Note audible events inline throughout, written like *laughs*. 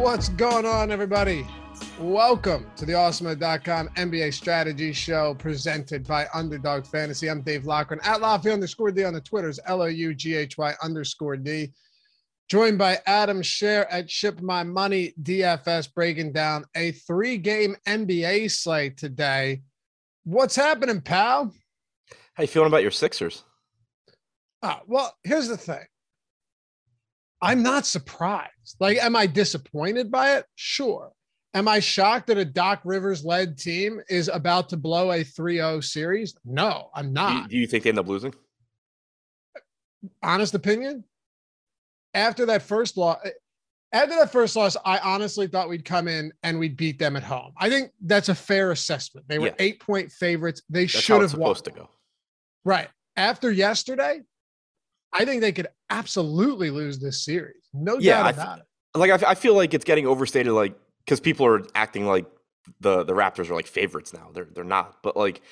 What's going on, everybody? Welcome to the Awesemo.com NBA strategy show presented by Underdog Fantasy. I'm Dave Lockren at Laffy underscore D on the Twitters, L O U G H Y underscore D. Joined by Adam Share at Ship My Money DFS, breaking down a three game NBA slate today. What's happening, pal? How you feeling about your Sixers? Ah, well, here's the thing. I'm not surprised. Like, am I disappointed by it? Sure. Am I shocked that a Doc Rivers led team is about to blow a 3 0 series? No, I'm not. Do you, do you think they end up losing? Honest opinion. After that first loss, after that first loss, I honestly thought we'd come in and we'd beat them at home. I think that's a fair assessment. They were yeah. eight point favorites. They that's should have supposed won. to go. Right. After yesterday, I think they could absolutely lose this series. No yeah, doubt about it. Like I, I feel like it's getting overstated, like because people are acting like the the Raptors are like favorites now. They're they're not, but like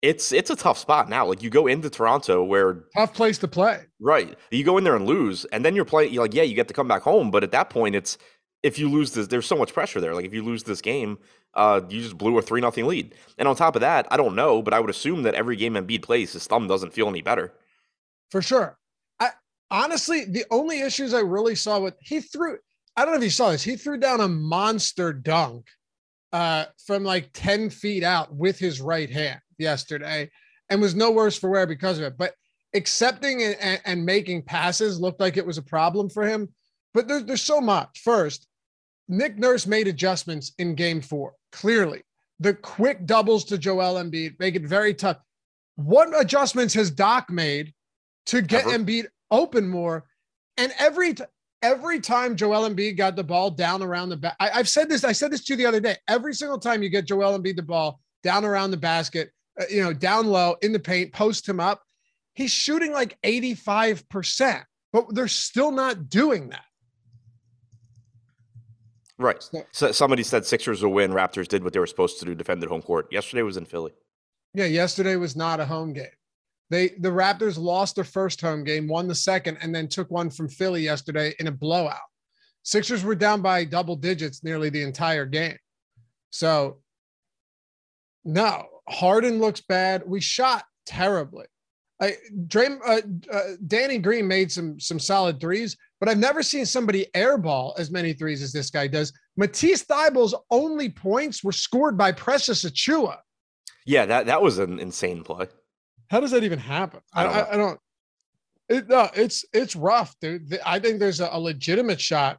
it's it's a tough spot now. Like you go into Toronto where tough place to play. Right. You go in there and lose, and then you're playing. You're like, yeah, you get to come back home, but at that point, it's if you lose this, there's so much pressure there. Like if you lose this game, uh, you just blew a three nothing lead. And on top of that, I don't know, but I would assume that every game Embiid plays, his thumb doesn't feel any better for sure. I honestly, the only issues I really saw with he threw, I don't know if you saw this, he threw down a monster dunk uh, from like 10 feet out with his right hand yesterday and was no worse for wear because of it. But accepting and, and making passes looked like it was a problem for him. But there's, there's so much. First, Nick Nurse made adjustments in game four, clearly. The quick doubles to Joel Embiid make it very tough. What adjustments has Doc made to get Ever? Embiid open more. And every t- every time Joel Embiid got the ball down around the back, I've said this. I said this to you the other day. Every single time you get Joel Embiid the ball down around the basket, uh, you know, down low in the paint, post him up, he's shooting like eighty five percent. But they're still not doing that. Right. So somebody said Sixers will win. Raptors did what they were supposed to do, defended home court. Yesterday was in Philly. Yeah, yesterday was not a home game. They the Raptors lost their first home game, won the second, and then took one from Philly yesterday in a blowout. Sixers were down by double digits nearly the entire game. So no, Harden looks bad. We shot terribly. I uh, uh, Danny Green made some some solid threes, but I've never seen somebody airball as many threes as this guy does. Matisse Thybulle's only points were scored by Precious Achiuwa. Yeah, that that was an insane play. How does that even happen? I don't. I, I don't it, no, it's it's rough, dude. I think there's a, a legitimate shot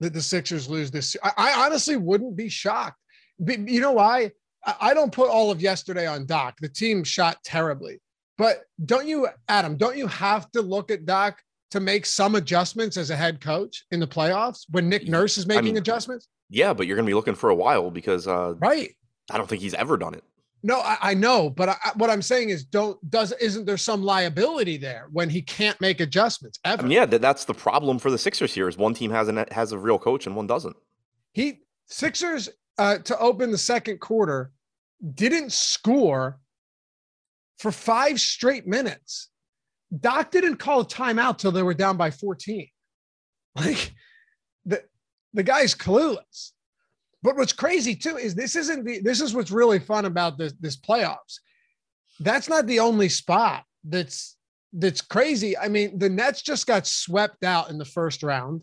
that the Sixers lose this. I, I honestly wouldn't be shocked. But you know why? I, I don't put all of yesterday on Doc. The team shot terribly, but don't you, Adam? Don't you have to look at Doc to make some adjustments as a head coach in the playoffs when Nick Nurse is making I mean, adjustments? Yeah, but you're going to be looking for a while because uh, right. I don't think he's ever done it. No, I, I know, but I, what I'm saying is, don't does isn't there some liability there when he can't make adjustments? Ever? I mean, yeah, that, that's the problem for the Sixers here. Is one team has an has a real coach and one doesn't. He Sixers uh, to open the second quarter didn't score for five straight minutes. Doc didn't call a timeout till they were down by 14. *laughs* Like the the guy's clueless. But what's crazy too is this isn't the this is what's really fun about this this playoffs. That's not the only spot that's that's crazy. I mean, the Nets just got swept out in the first round.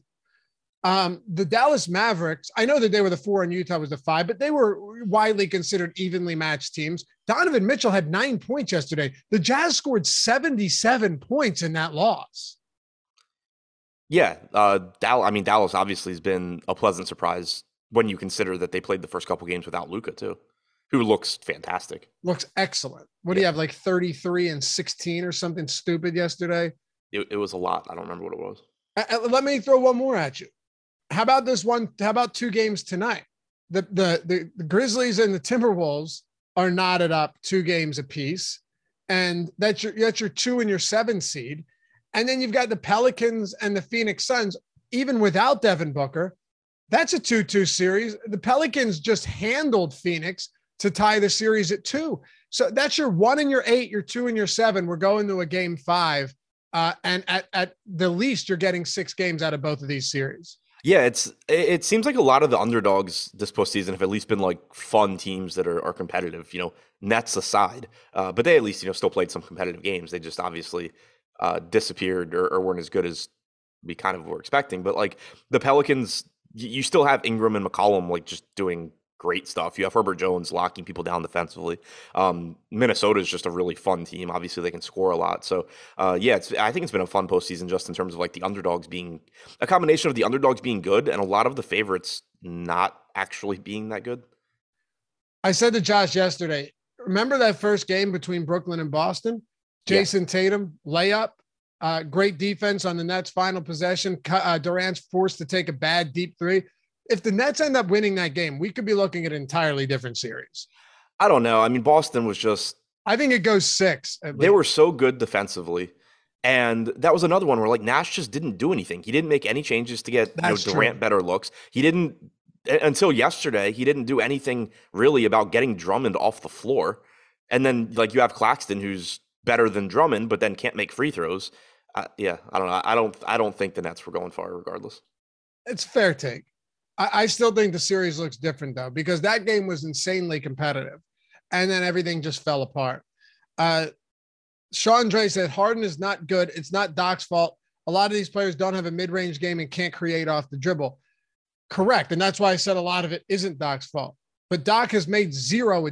Um, the Dallas Mavericks, I know that they were the four and Utah was the five, but they were widely considered evenly matched teams. Donovan Mitchell had nine points yesterday. The Jazz scored 77 points in that loss. Yeah, uh, Dallas. I mean, Dallas obviously has been a pleasant surprise when you consider that they played the first couple games without Luka too, who looks fantastic. Looks excellent. What yeah. do you have like 33 and 16 or something stupid yesterday? It, it was a lot. I don't remember what it was. Uh, let me throw one more at you. How about this one? How about two games tonight? The, the the the Grizzlies and the Timberwolves are knotted up two games apiece, and that's your that's your two and your seven seed, and then you've got the Pelicans and the Phoenix Suns. Even without Devin Booker, that's a 2 2 series. The Pelicans just handled Phoenix to tie the series at two. So that's your one and your eight, your two and your seven. We're going to a game five. Uh, and at, at the least, you're getting six games out of both of these series. Yeah, it's it seems like a lot of the underdogs this postseason have at least been like fun teams that are, are competitive. You know, Nets aside, uh, but they at least you know still played some competitive games. They just obviously uh, disappeared or, or weren't as good as we kind of were expecting. But like the Pelicans, you still have Ingram and McCollum like just doing great stuff. You have Herbert Jones locking people down defensively. Um, Minnesota is just a really fun team. Obviously, they can score a lot. So, uh, yeah, it's, I think it's been a fun postseason just in terms of like the underdogs being a combination of the underdogs being good and a lot of the favorites not actually being that good. I said to Josh yesterday, remember that first game between Brooklyn and Boston? Jayson yeah. Tatum layup, uh, great defense on the Nets' final possession. Uh, Durant's forced to take a bad deep three if the Nets end up winning that game, we could be looking at an entirely different series. I don't know. I mean, Boston was just. I think it goes six. They were so good defensively. And that was another one where like Nash just didn't do anything. He didn't make any changes to get you know, Durant true. better looks. He didn't until yesterday. He didn't do anything really about getting Drummond off the floor. And then like you have Claxton, who's better than Drummond, but then can't make free throws. Uh, yeah, I don't know. I don't. I don't think the Nets were going far, regardless. It's fair take. I, I still think the series looks different though, because that game was insanely competitive, and then everything just fell apart. Uh, Sean Dre said Harden is not good. It's not Doc's fault. A lot of these players don't have a mid-range game and can't create off the dribble. Correct, and that's why I said a lot of it isn't Doc's fault. But Doc has made zero.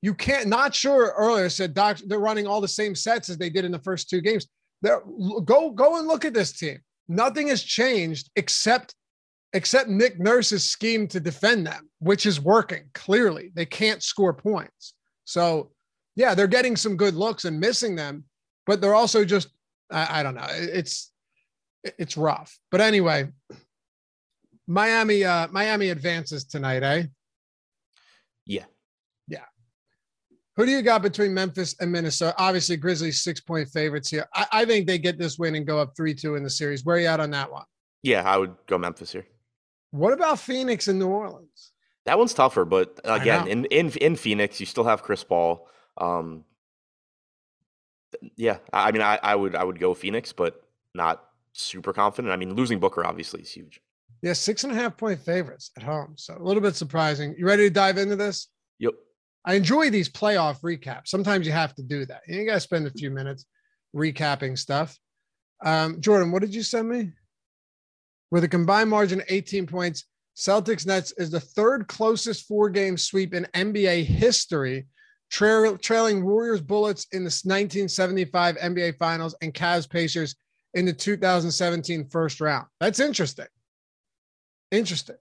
You can't. Not sure earlier said Doc. They're running all the same sets as they did in the first two games. They're, go go and look at this team. Nothing has changed except except Nick Nurse's scheme to defend them, which is working clearly. They can't score points. So, yeah, they're getting some good looks and missing them, but they're also just, I, I don't know, it's, it's rough. But anyway, Miami, uh, Miami advances tonight, eh? Yeah. Who do you got between Memphis and Minnesota? Obviously, Grizzlies six point favorites here. I, I think they get this win and go up 3 2 in the series. Where are you at on that one? Yeah, I would go Memphis here. What about Phoenix and New Orleans? That one's tougher, but again, in, in in Phoenix, you still have Chris Paul. Um, yeah, I mean, I, I would I would go Phoenix, but not super confident. I mean, losing Booker obviously is huge. Yeah, six and a half point favorites at home, so a little bit surprising. You ready to dive into this? I enjoy these playoff recaps. Sometimes you have to do that. You got to spend a few minutes recapping stuff. Um, Jordan, what did you send me? with a combined margin of 18 points. Celtics Nets is the third closest four game sweep in NBA history, tra- trailing Warriors Bullets in the 1975 NBA Finals and Cavs Pacers in the 2017 first round. That's interesting. Interesting.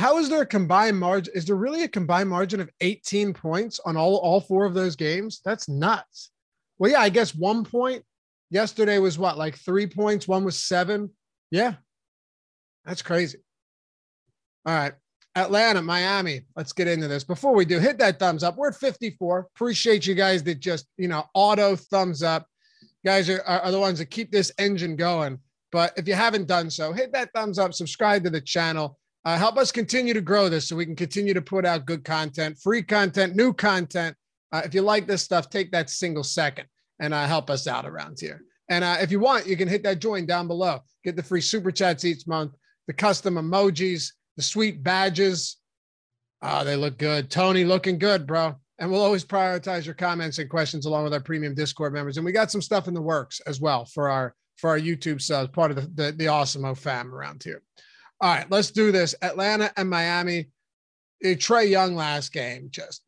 How is there a combined margin? Is there really a combined margin of 18 points on all, all four of those games? That's nuts. Well, yeah, I guess one point yesterday was what, like three points? One was seven. Yeah. That's crazy. All right. Atlanta, Miami. Let's get into this. Before we do, hit that thumbs up. We're at 54. Appreciate you guys that just, you know, auto thumbs up. guys are, are the ones that keep this engine going. But if you haven't done so, hit that thumbs up, subscribe to the channel. Uh, help us continue to grow this so we can continue to put out good content, free content, new content. Uh, if you like this stuff, take that single second and uh, help us out around here. And uh, if you want, you can hit that join down below. Get the free super chats each month, the custom emojis, the sweet badges. Oh, they look good. Tony looking good, bro. And we'll always prioritize your comments and questions along with our premium Discord members. And we got some stuff in the works as well for our for our YouTube subs, part of the, the, the Awesemo fam around here. All right, let's do this. Atlanta and Miami. Trae Young last game. Just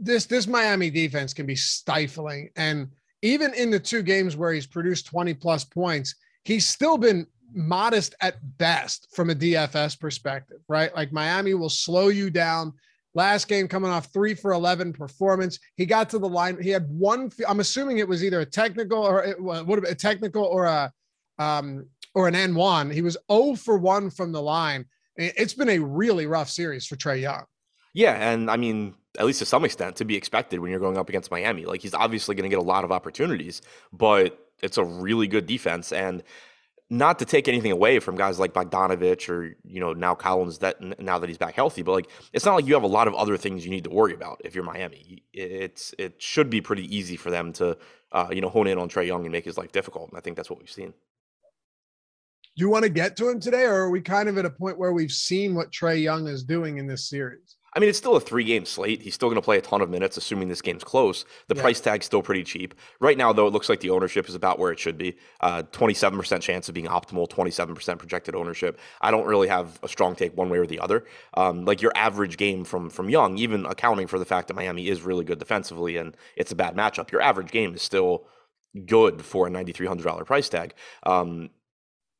this this Miami defense can be stifling. And even in the two games where he's produced 20 plus points, he's still been modest at best from a DFS perspective, right? Like Miami will slow you down. Last game coming off three for 11 performance. He got to the line. He had one, I'm assuming it was either a technical or it would have been a technical or a, um, or an N1. He was 0 for 1 from the line. It's been a really rough series for Trae Young. Yeah. And I mean, at least to some extent, to be expected when you're going up against Miami. Like he's obviously going to get a lot of opportunities, but it's a really good defense. And not to take anything away from guys like Bogdanovich or you know now Collins that now that he's back healthy, but like it's not like you have a lot of other things you need to worry about if you're Miami. It's it should be pretty easy for them to uh, you know hone in on Trae Young and make his life difficult. And I think that's what we've seen. Do you want to get to him today, or are we kind of at a point where we've seen what Trae Young is doing in this series? I mean, it's still a three game slate. He's still going to play a ton of minutes, assuming this game's close. The yeah. price tag's still pretty cheap. Right now, though, it looks like the ownership is about where it should be uh, 27% chance of being optimal, 27% projected ownership. I don't really have a strong take one way or the other. Um, like your average game from, from Young, even accounting for the fact that Miami is really good defensively and it's a bad matchup, your average game is still good for a $9,300 price tag. Um,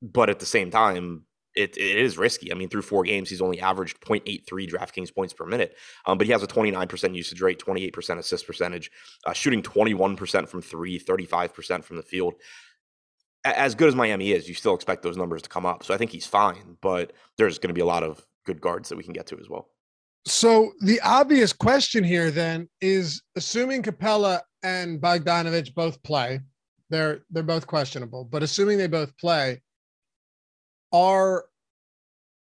but at the same time, it, it is risky. I mean, through four games, he's only averaged 0.83 DraftKings points per minute, um, but he has a 29% usage rate, 28% assist percentage, uh, shooting 21% from three, 35% from the field. As good as Miami is, you still expect those numbers to come up. So I think he's fine, but there's going to be a lot of good guards that we can get to as well. So the obvious question here then is assuming Capela and Bogdanovich both play, they're they're both questionable, but assuming they both play, are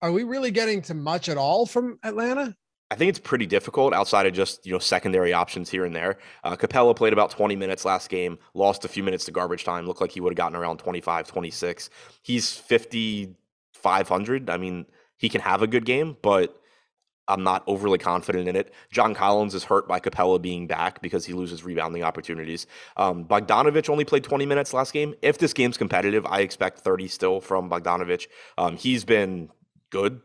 are we really getting to much at all from Atlanta? I think it's pretty difficult outside of just you know secondary options here and there. Uh, Capela played about 20 minutes last game, lost a few minutes to garbage time. Looked like he would have gotten around 25, 26. He's 5,500. I mean, he can have a good game, but I'm not overly confident in it. John Collins is hurt by Capela being back because he loses rebounding opportunities. Um, Bogdanovich only played 20 minutes last game. If this game's competitive, I expect 30 still from Bogdanovich. Um, he's been good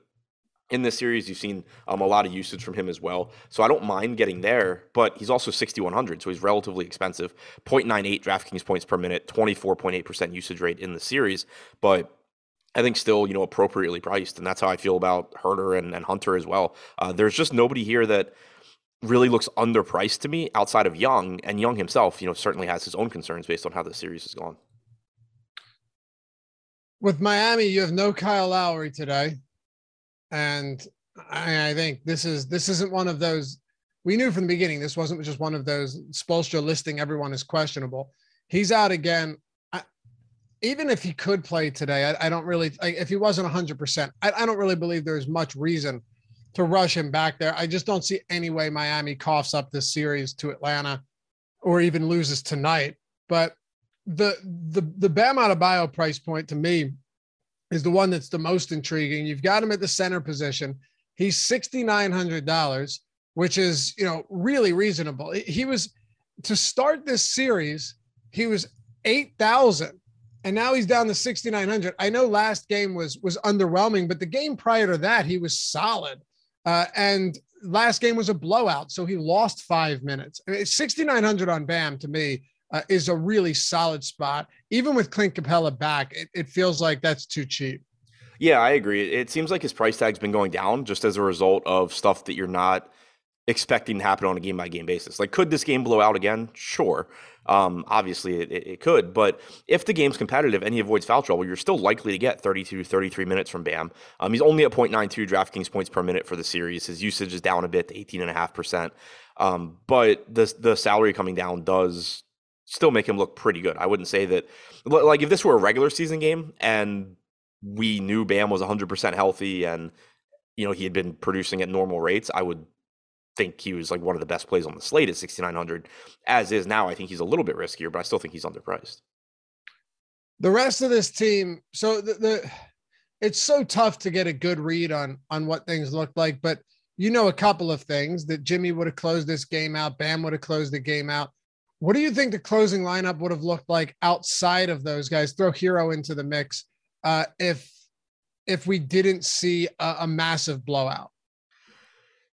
in this series. You've seen um, a lot of usage from him as well. So I don't mind getting there, but he's also 6,100. So he's relatively expensive. 0.98 DraftKings points per minute, 24.8% usage rate in the series. But I think still, you know, appropriately priced. And that's how I feel about Huerter and, and Hunter as well. Uh, there's just nobody here that really looks underpriced to me outside of Young. And Young himself, you know, certainly has his own concerns based on how the series has gone. With Miami, you have no Kyle Lowry today. And I, I think this is this isn't one of those we knew from the beginning this wasn't just one of those Spoelstra listing everyone is questionable. He's out again even if he could play today, I, I don't really, like, if he wasn't 100%, I, I don't really believe there's much reason to rush him back there. I just don't see any way Miami coughs up this series to Atlanta or even loses tonight. But the the the Bam Adebayo price point to me is the one that's the most intriguing. You've got him at the center position. He's sixty nine hundred dollars, which is you know really reasonable. He was to start this series. He was eight thousand and now he's down to 6900 i know last game was was underwhelming but the game prior to that he was solid uh, and last game was a blowout so he lost five minutes I mean, 6900 on bam to me uh, is a really solid spot even with clint capela back it, it feels like that's too cheap yeah i agree it seems like his price tag's been going down just as a result of stuff that you're not expecting to happen on a game by game basis. Like, could this game blow out again? Sure. Um, obviously, it, it, could. But if the game's competitive and he avoids foul trouble, you're still likely to get 32, 33 minutes from Bam. Um, he's only at 0.92 DraftKings points per minute for the series. His usage is down a bit to 18.5%. Um, but the, the salary coming down does still make him look pretty good. I wouldn't say that, like, if this were a regular season game and we knew Bam was 100% healthy and you know he had been producing at normal rates, I would think he was like one of the best plays on the slate at 6,900. As is now, I think he's a little bit riskier, but I still think he's underpriced. The rest of this team, so the, the it's so tough to get a good read on on what things look like, but you know a couple of things that Jimmy would have closed this game out, Bam would have closed the game out. What do you think the closing lineup would have looked like outside of those guys? Throw Herro into the mix uh, if if we didn't see a, a massive blowout.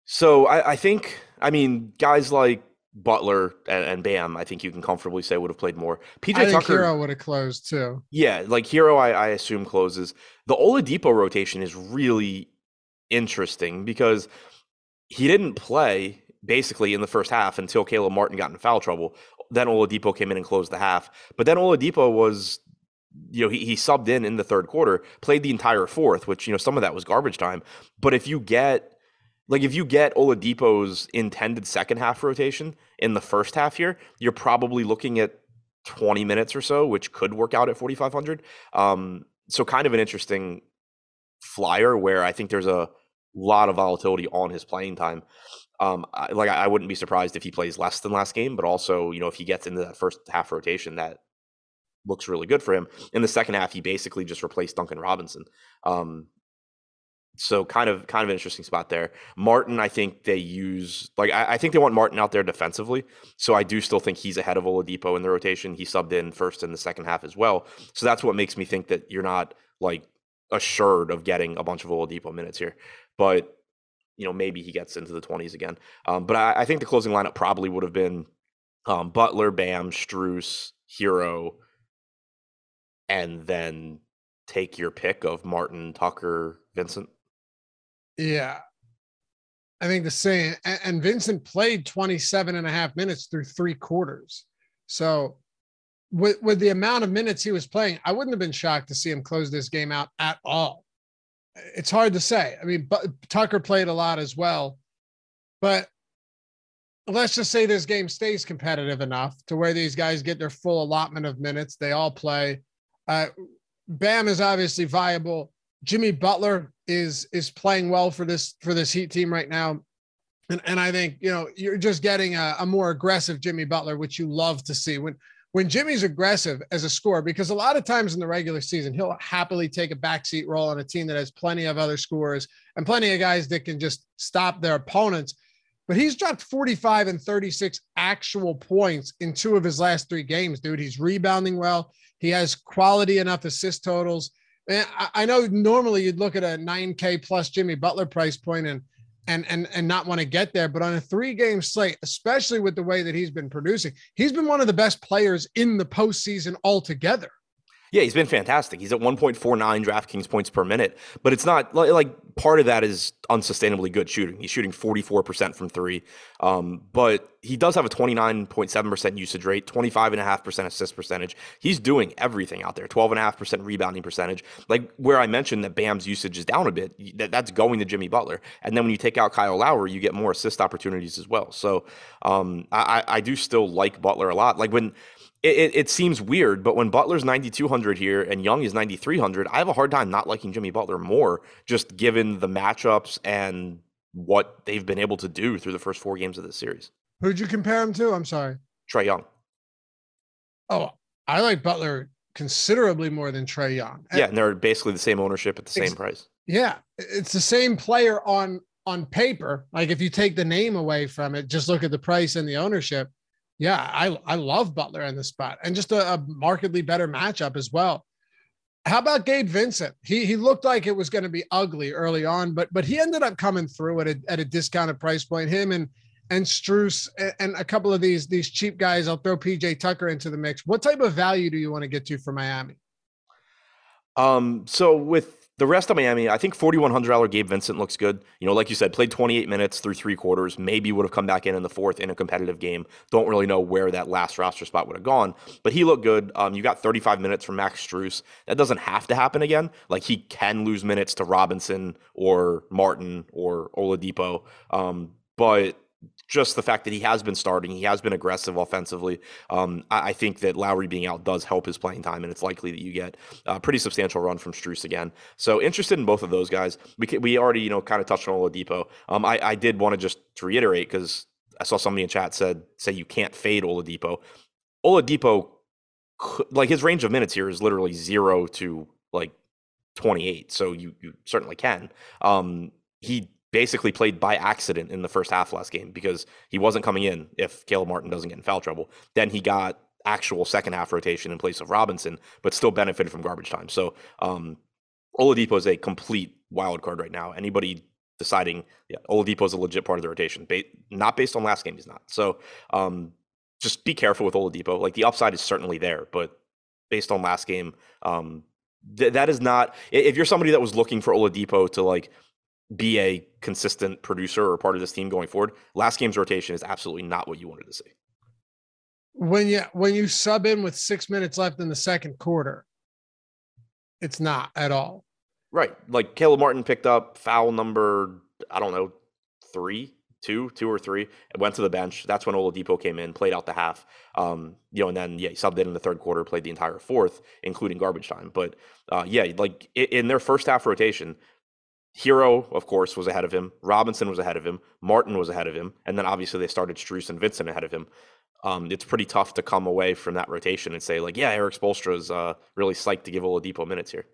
So I, I think, I mean, guys like Butler and, and, Bam, I think you can comfortably say would have played more. PJ I Tucker Herro would have closed too. Yeah, like Herro, I, I assume closes. The Oladipo rotation is really interesting because he didn't play basically in the first half until Caleb Martin got in foul trouble. Then Oladipo came in and closed the half. But then Oladipo was, you know, he, he subbed in in the third quarter, played the entire fourth, which, you know, some of that was garbage time. But if you get like if you get Oladipo's intended second half rotation in the first half here, you're probably looking at 20 minutes or so, which could work out at 4,500. Um, so kind of an interesting flyer where I think there's a lot of volatility on his playing time. Um, I, like I wouldn't be surprised if he plays less than last game, but also you know if he gets into that first half rotation, that looks really good for him. In the second half, he basically just replaced Duncan Robinson. Um, so kind of kind of an interesting spot there. Martin, I think they use like I, I, think they want Martin out there defensively. So I do still think he's ahead of Oladipo in the rotation. He subbed in first in the second half as well. So that's what makes me think that you're not like assured of getting a bunch of Oladipo minutes here. But you know maybe he gets into the 20s again. Um, but I, I, think the closing lineup probably would have been um, Butler, Bam, Strus, Herro, and then take your pick of Martin, Tucker, Vincent. Yeah. I think the same. And Vincent played 27 and a half minutes through three quarters. So, with, with the amount of minutes he was playing, I wouldn't have been shocked to see him close this game out at all. It's hard to say. I mean, but Tucker played a lot as well. But let's just say this game stays competitive enough to where these guys get their full allotment of minutes. They all play. Uh, Bam is obviously viable. Jimmy Butler is is playing well for this for this Heat team right now. And, and I think you know you're just getting a, a more aggressive Jimmy Butler, which you love to see when when Jimmy's aggressive as a scorer, because a lot of times in the regular season, he'll happily take a backseat role on a team that has plenty of other scorers and plenty of guys that can just stop their opponents. But he's dropped 45 and 36 actual points in two of his last three games, dude. He's rebounding well. He has quality enough assist totals. Eh, and I know normally you'd look at a 9K plus Jimmy Butler price point and and and and not want to get there, but on a three game slate, especially with the way that he's been producing, he's been one of the best players in the postseason altogether. Yeah, he's been fantastic. He's at 1.49 DraftKings points per minute, but it's not like part of that is unsustainably good shooting. He's shooting 44% from three, um, but he does have a 29.7% usage rate, 25.5% assist percentage. He's doing everything out there, 12.5% rebounding percentage. Like where I mentioned that Bam's usage is down a bit, that, that's going to Jimmy Butler. And then when you take out Kyle Lowry, you get more assist opportunities as well. So um, I, I do still like Butler a lot. Like when it, it, it, seems weird, but when Butler's 9,200 here and Young is 9,300, I have a hard time not liking Jimmy Butler more, just given the matchups and what they've been able to do through the first four games of this series. Who'd you compare him to? I'm sorry. Trae Young. Oh, I like Butler considerably more than Trae Young. Yeah, and they're basically the same ownership at the same price. Yeah, it's the same player on on paper. Like if you take the name away from it, just look at the price and the ownership yeah, I I love Butler in the spot and just a, a, markedly better matchup as well. How about Gabe Vincent? He he looked like it was going to be ugly early on, but but he ended up coming through at a at a discounted price point. Him and and Strus and a couple of these these cheap guys. I'll throw PJ Tucker into the mix. What type of value do you want to get to for Miami? Um, so with the rest of Miami, I think $4,100 Gabe Vincent looks good. You know, like you said, played 28 minutes through three quarters, maybe would have come back in in the fourth in a competitive game. Don't really know where that last roster spot would have gone, but he looked good. Um, you got 35 minutes from Max Strus. That doesn't have to happen again. Like he can lose minutes to Robinson or Martin or Oladipo. Um, but just the fact that he has been starting, he has been aggressive offensively. Um, I, I, think that Lowry being out does help his playing time, and it's likely that you get a pretty substantial run from Strus again. So interested in both of those guys. We we already you know kind of touched on Oladipo. Um, I, I did want to just to reiterate because I saw somebody in chat said say you can't fade Oladipo. Oladipo, like his range of minutes here is literally zero to like 28, so you you certainly can. Um, he basically played by accident in the first half last game because he wasn't coming in if Caleb Martin doesn't get in foul trouble. Then he got actual second half rotation in place of Robinson, but still benefited from garbage time. So um, Oladipo is a complete wild card right now. Anybody deciding, yeah, Oladipo is a legit part of the rotation, ba- not based on last game, he's not. So um, just be careful with Oladipo. Like the upside is certainly there, but based on last game, um, th- that is not. If you're somebody that was looking for Oladipo to like be a consistent producer or part of this team going forward, last game's rotation is absolutely not what you wanted to see. When you when you sub in with six minutes left in the second quarter, it's not at all. Right. Like Caleb Martin picked up foul number, I don't know, three, two, two or three, and went to the bench. That's when Oladipo came in, played out the half. Um, you know, and then yeah, he subbed in in the third quarter, played the entire fourth, including garbage time. But uh, yeah, like in their first half rotation, Herro, of course, was ahead of him. Robinson was ahead of him. Martin was ahead of him, and then obviously they started Strus and Vincent ahead of him. um, it's pretty tough to come away from that rotation and say like, yeah, Erik Spoelstra is uh, really psyched to give Oladipo minutes here.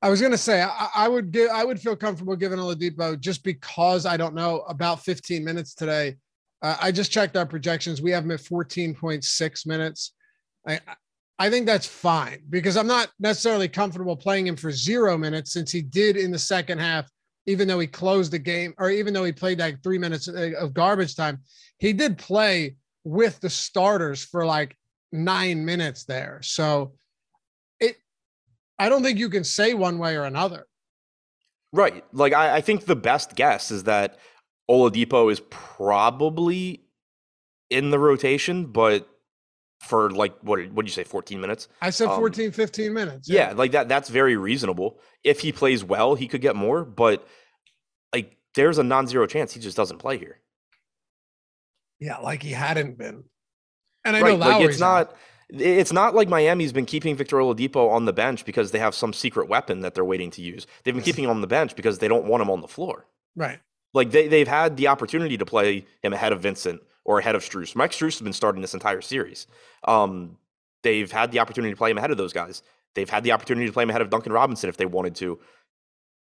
I was gonna say I, I, would give I would feel comfortable giving Oladipo just because I don't know about 15 minutes today. Uh, I just checked our projections. We have him at 14.6 minutes. I I think that's fine because I'm not necessarily comfortable playing him for zero minutes since he did in the second half, even though he closed the game or even though he played like three minutes uh, of garbage time, he did play with the starters for like nine minutes there. So it, I don't think you can say one way or another. Right. Like I, I think the best guess is that Oladipo is probably in the rotation, but for like what what did you say 14 minutes i said 14 um, 15 minutes yeah. yeah. like that that's very reasonable if he plays well he could get more but like there's a non-zero chance he just doesn't play here yeah, like he hadn't been. And I right, know like it's not. It's not like Miami's been keeping Victor Oladipo on the bench because they have some secret weapon that they're waiting to use. They've been keeping him on the bench because they don't want him on the floor. Right. Like they, they've had the opportunity to play him ahead of Vincent or ahead of Strus. Mike Strus has been starting this entire series. Um, they've had the opportunity to play him ahead of those guys. They've had the opportunity to play him ahead of Duncan Robinson if they wanted to.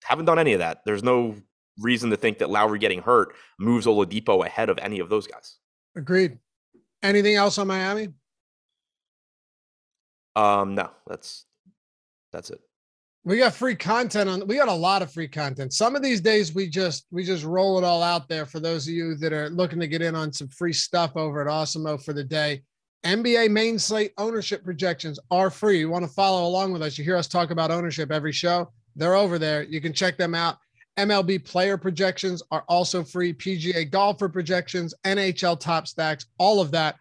Haven't done any of that. There's no reason to think that Lowry getting hurt moves Oladipo ahead of any of those guys. Agreed. Anything else on Miami? Um, no, that's that's it. We got free content on we got a lot of free content. Some of these days we just we just roll it all out there for those of you that are looking to get in on some free stuff over at Awesemo for the day. NBA main slate ownership projections are free. You want to follow along with us. You hear us talk about ownership every show. They're over there. You can check them out MLB player projections are also free, PGA golfer projections, NHL top stacks, all of that.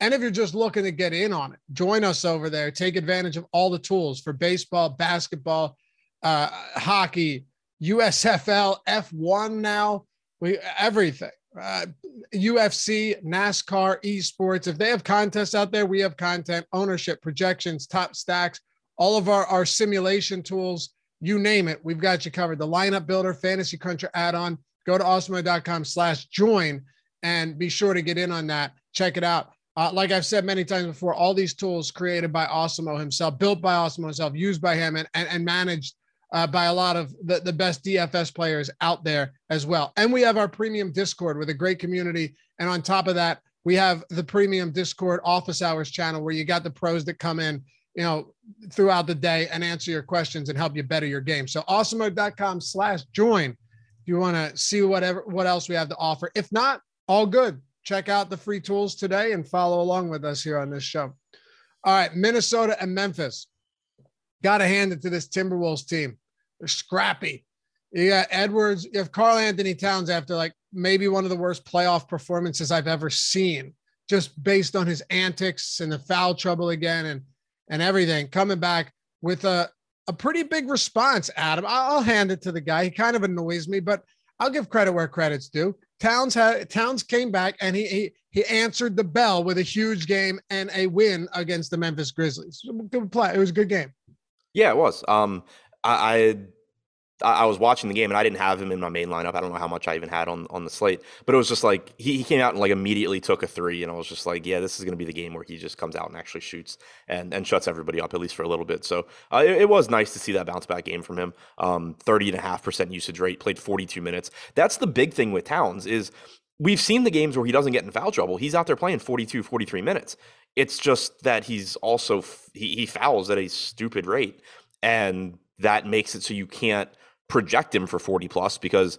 And if you're just looking to get in on it, join us over there. Take advantage of all the tools for baseball, basketball, uh, hockey, USFL, F1 now, we everything. Uh, UFC, NASCAR, esports. If they have contests out there, we have content, ownership, projections, top stacks, all of our, our simulation tools you name it, we've got you covered. The lineup builder, fantasy cruncher add-on. Go to awesemo.com slash join and be sure to get in on that. Check it out. Uh, like I've said many times before, all these tools created by Awesemo himself, built by Awesemo himself, used by him, and, and, and managed uh, by a lot of the, the best DFS players out there as well. And we have our premium Discord with a great community. And on top of that, we have the premium Discord office hours channel where you got the pros that come in you know, throughout the day and answer your questions and help you better your game. So awesemo.com slash join if you want to see whatever what else we have to offer. If not, all good. Check out the free tools today and follow along with us here on this show. All right, Minnesota and Memphis. Got to hand it to this Timberwolves team. They're scrappy. You got Edwards. You have Karl-Anthony Towns after like maybe one of the worst playoff performances I've ever seen, just based on his antics and the foul trouble again. And and everything, coming back with a, a pretty big response, Adam. I'll hand it to the guy. He kind of annoys me, but I'll give credit where credit's due. Towns had Towns came back and he he he answered the bell with a huge game and a win against the Memphis Grizzlies. Good play. It was a good game. Yeah, it was. Um, I, I was watching the game and I didn't have him in my main lineup. I don't know how much I even had on on the slate, but it was just like he, he came out and like immediately took a three, and I was just like, yeah, this is going to be the game where he just comes out and actually shoots and and shuts everybody up at least for a little bit. So uh, it, it, was nice to see that bounce back game from him. Um, 30 and a half percent usage rate, played 42 minutes. That's the big thing with Towns is we've seen the games where he doesn't get in foul trouble. He's out there playing 42, 43 minutes. It's just that he's also he, he fouls at a stupid rate, and that makes it so you can't project him for 40 plus because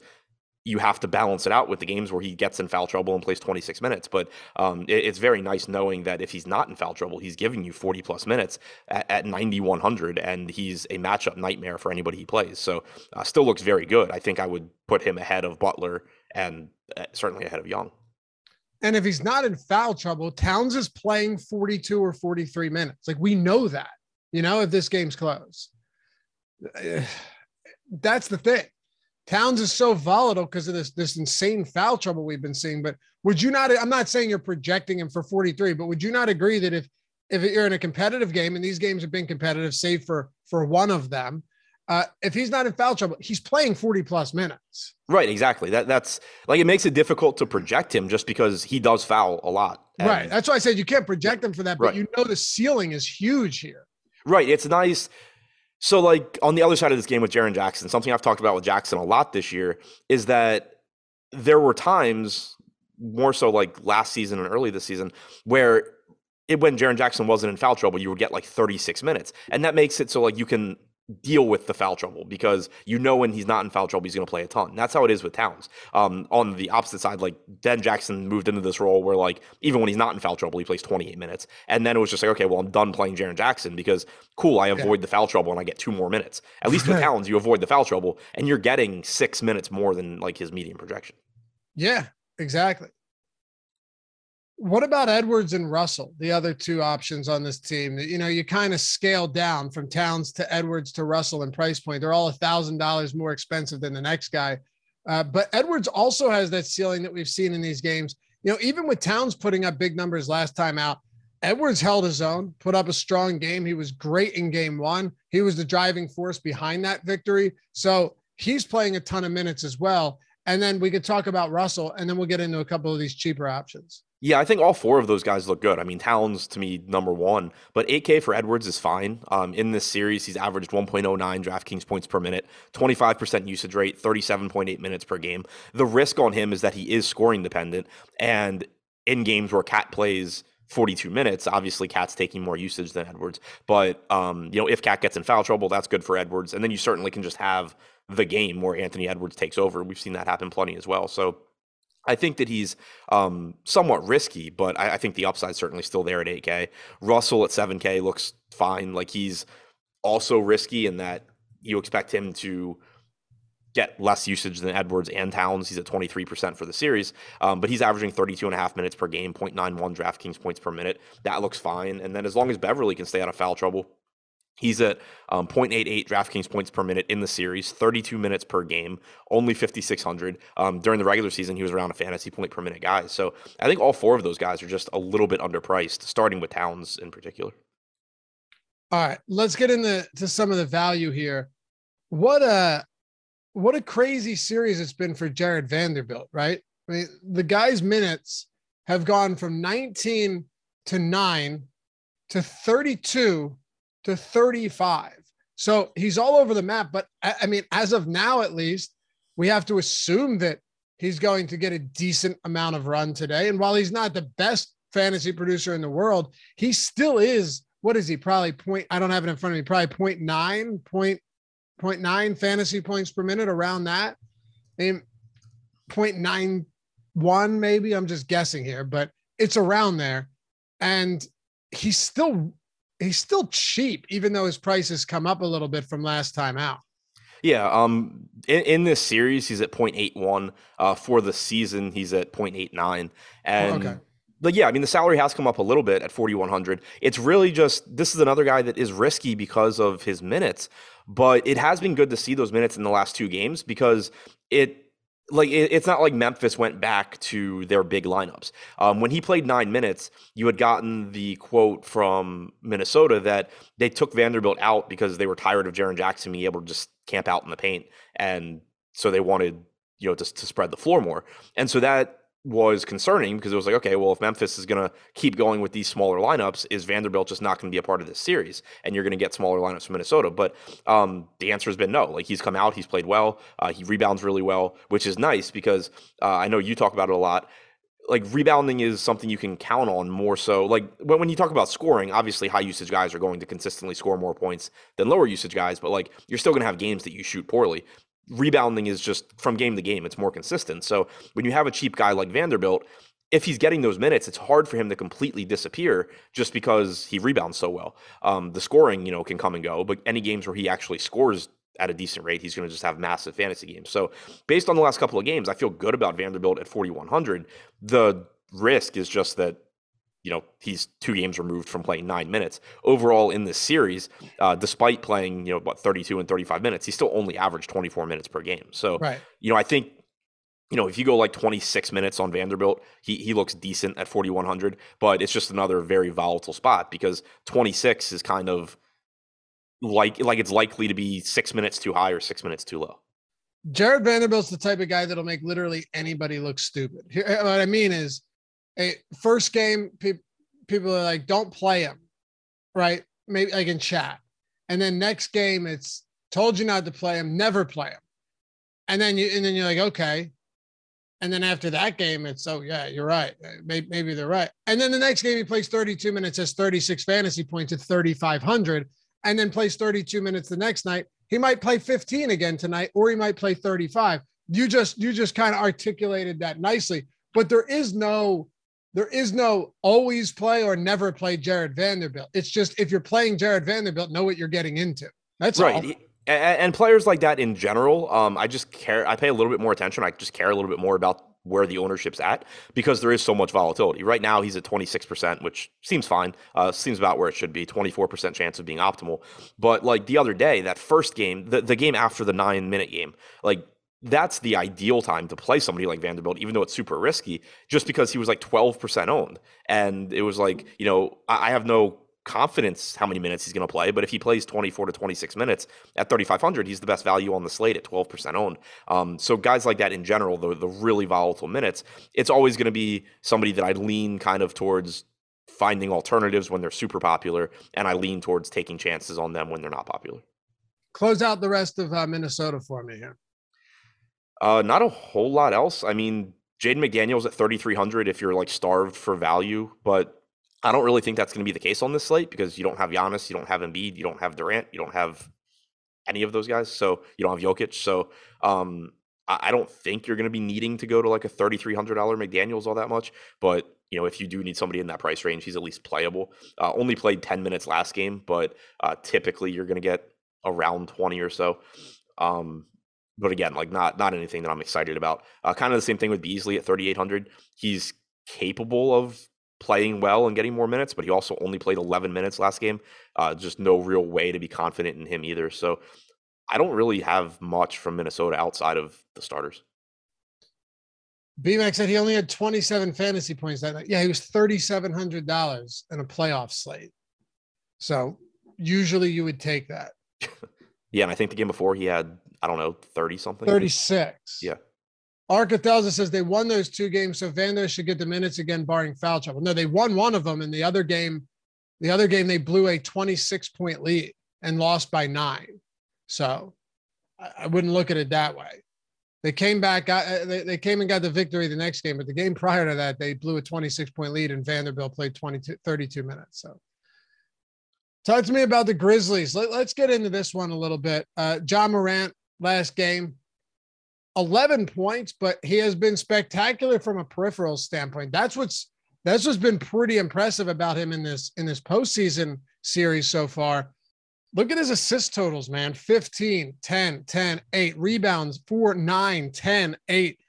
you have to balance it out with the games where he gets in foul trouble and plays 26 minutes. But um, it, it's very nice knowing that if he's not in foul trouble, he's giving you 40 plus minutes at, at 9,100, and he's a matchup nightmare for anybody he plays. So uh, still looks very good. I think I would put him ahead of Butler and uh, certainly ahead of Young. And if he's not in foul trouble, Towns is playing 42 or 43 minutes. Like we know that, you know, if this game's close *sighs* that's the thing. Towns is so volatile because of this this insane foul trouble we've been seeing. But would you not? I'm not saying you're projecting him for 43, but would you not agree that if if you're in a competitive game and these games have been competitive, save for for one of them, Uh, if he's not in foul trouble, he's playing 40 plus minutes. Right, exactly. That that's like it makes it difficult to project him just because he does foul a lot. And, right. That's why I said you can't project him for that, but right. you know the ceiling is huge here. Right. It's nice. So, like on the other side of this game with Jaren Jackson, something I've talked about with Jackson a lot this year is that there were times, more so like last season and early this season, where it, when Jaren Jackson wasn't in foul trouble, you would get like 36 minutes. And that makes it so like you can deal with the foul trouble because you know when he's not in foul trouble, he's going to play a ton. That's how it is with Towns. Um, on the opposite side, like Ben Jackson moved into this role where like even when he's not in foul trouble, he plays 28 minutes. And then it was just like, okay, well, I'm done playing Jaren Jackson because cool, I avoid yeah. the foul trouble and I get two more minutes. At least with *laughs* Towns, you avoid the foul trouble and you're getting six minutes more than like his median projection. Yeah, exactly. What about Edwards and Russell, the other two options on this team? You know, you kind of scale down from Towns to Edwards to Russell in price point. They're all a thousand dollars more expensive than the next guy. Uh, but Edwards also has that ceiling that we've seen in these games. You know, even with Towns putting up big numbers last time out, Edwards held his own, put up a strong game. He was great in game one. He was the driving force behind that victory. So he's playing a ton of minutes as well. And then we could talk about Russell, and then we'll get into a couple of these cheaper options. Yeah, I think all four of those guys look good. I mean, Towns to me number one, but 8K for Edwards is fine. Um, in this series, he's averaged 1.09 DraftKings points per minute, 25% usage rate, 37.8 minutes per game. The risk on him is that he is scoring dependent, and in games where Cat plays 42 minutes. Obviously, Cat's taking more usage than Edwards, but um, you know if Cat gets in foul trouble, that's good for Edwards, and then you certainly can just have the game where Anthony Edwards takes over. We've seen that happen plenty as well. So I think that he's um, somewhat risky, but I, I think the upside certainly still there at 8K. Russell at 7K looks fine. Like he's also risky in that you expect him to get less usage than Edwards and Towns. He's at 23% for the series, um, but he's averaging 32 and a half minutes per game, 0.91 DraftKings points per minute. That looks fine. And then as long as Beverley can stay out of foul trouble, He's at um, 0.88 DraftKings points per minute in the series, 32 minutes per game, only 5,600. Um, during the regular season, he was around a fantasy point per minute guy. So I think all four of those guys are just a little bit underpriced, starting with Towns in particular. All right, let's get into to some of the value here. What a what a crazy series it's been for Jarred Vanderbilt, right? I mean, the guy's minutes have gone from 19 to 9 to 32 to 35. So he's all over the map. But I mean, as of now, at least, we have to assume that he's going to get a decent amount of run today. And while he's not the best fantasy producer in the world, he still is. What is he? Probably point. I don't have it in front of me. Probably point nine, point point nine fantasy points per minute, around that. I mean, point nine one, maybe. I'm just guessing here, but it's around there. And he's still he's still cheap, even though his prices come up a little bit from last time out. Yeah, um, in, in this series, he's at 0.81. Uh, for the season, he's at 0.89. And okay. but yeah, I mean the salary has come up a little bit at 4100. It's really just this is another guy that is risky because of his minutes, but it has been good to see those minutes in the last two games because it like it, it's not like Memphis went back to their big lineups. Um, when he played nine minutes, you had gotten the quote from Minnesota that they took Vanderbilt out because they were tired of Jaren Jackson being able to just camp out in the paint, and so they wanted you know to, to spread the floor more. And so that was concerning because it was like, okay, well, if Memphis is going to keep going with these smaller lineups, is Vanderbilt just not going to be a part of this series? And you're going to get smaller lineups from Minnesota. But um, the answer has been no. Like he's come out, he's played well, uh, he rebounds really well, which is nice because uh, I know you talk about it a lot. Like rebounding is something you can count on more so. Like when, when you talk about scoring, obviously high usage guys are going to consistently score more points than lower usage guys, but like you're still going to have games that you shoot poorly rebounding is just from game to game, it's more consistent. So when you have a cheap guy like Vanderbilt, if he's getting those minutes, it's hard for him to completely disappear just because he rebounds so well. Um, the scoring, you know, can come and go, but any games where he actually scores at a decent rate, he's going to just have massive fantasy games. So based on the last couple of games, I feel good about Vanderbilt at 4,100. The risk is just that you know he's two games removed from playing nine minutes overall in this series uh, despite playing you know what 32 and 35 minutes he still only averaged 24 minutes per game so right. you know i think you know if you go like 26 minutes on vanderbilt he, he looks decent at 4100 but it's just another very volatile spot because 26 is kind of like like it's likely to be six minutes too high or six minutes too low. jarred Vanderbilt's the type of guy that'll make literally anybody look stupid. What I mean is, a first game, people people are like, don't play him, right? Maybe like in chat, and then next game, it's told you not to play him, never play him, and then you and then you're like, okay, and then after that game, it's oh yeah, you're right, maybe, maybe they're right, and then the next game he plays 32 minutes, has 36 fantasy points at 3,500, and then plays 32 minutes the next night he might play 15 again tonight, or he might play 35. You just you just kind of articulated that nicely. But there is no there is no always play or never play Jarred Vanderbilt. It's just if you're playing Jarred Vanderbilt, know what you're getting into. That's right. All. And, players like that in general, um, I just care. I pay a little bit more attention. I just care a little bit more about where the ownership's at because there is so much volatility. Right now, he's at 26%, which seems fine. Uh, seems about where it should be 24% chance of being optimal. But like the other day, that first game, the, the game after the nine minute game, like that's the ideal time to play somebody like Vanderbilt, even though it's super risky, just because he was like 12% owned. And it was like, you know, I, have no confidence how many minutes he's going to play. But if he plays 24 to 26 minutes at 3,500, he's the best value on the slate at 12% owned. Um, so guys like that in general, the, the really volatile minutes, it's always going to be somebody that I lean kind of towards finding alternatives when they're super popular. And I lean towards taking chances on them when they're not popular. Close out the rest of uh, Minnesota for me here. Uh, not a whole lot else. I mean, Jaden McDaniels at 3,300 if you're like starved for value, but I don't really think that's going to be the case on this slate because you don't have Giannis, you don't have Embiid, you don't have Durant, you don't have any of those guys. So you don't have Jokic. So um, I, I don't think you're going to be needing to go to like a $3,300 McDaniels all that much. But you know, if you do need somebody in that price range, he's at least playable. Uh, only played 10 minutes last game, but uh, typically you're going to get around 20 or so. Um, but again, like not not anything that I'm excited about. Uh, kind of the same thing with Beasley at 3,800. He's capable of playing well and getting more minutes, but he also only played 11 minutes last game. Uh, just no real way to be confident in him either. So I don't really have much from Minnesota outside of the starters. BMAX said he only had 27 fantasy points that night. Yeah, he was $3,700 in a playoff slate. So usually you would take that. *laughs* yeah, and I think the game before he had, I don't know, 30 something. 36. Yeah. Arcathelza says they won those two games, so Vander should get the minutes again, barring foul trouble. No, they won one of them, and the other game, the other game they blew a 26 point lead and lost by nine. So I, wouldn't look at it that way. They came back, got, uh, they, they came and got the victory the next game, but the game *laughs* prior to that, they blew a 26 point lead, and Vanderbilt played 22, 32 minutes. So talk to me about the Grizzlies. Let, us get into this one a little bit. Uh, Ja Morant last game 11 points, but he has been spectacular from a peripheral standpoint. That's what's that's what's been pretty impressive about him in this in this postseason series so far. Look at his assist totals, man 15, 10, 10, 8, rebounds 4, 9, 10, 8.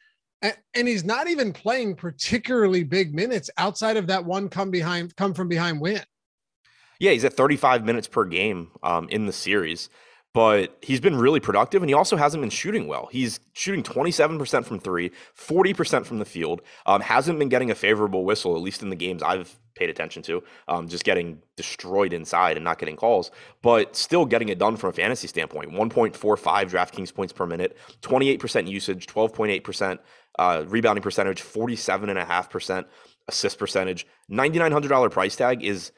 And, and he's not even playing particularly big minutes outside of that one come behind, come from behind win. Yeah, he's at 35 minutes per game um, in the series but he's been really productive and he also hasn't been shooting well. He's shooting 27% from three, 40% from the field. Um, hasn't been getting a favorable whistle, at least in the games I've paid attention to. Um, just getting destroyed inside and not getting calls, but still getting it done from a fantasy standpoint. 1.45 DraftKings points per minute, 28% usage, 12.8% uh, rebounding percentage, 47.5% assist percentage. $9,900 price tag is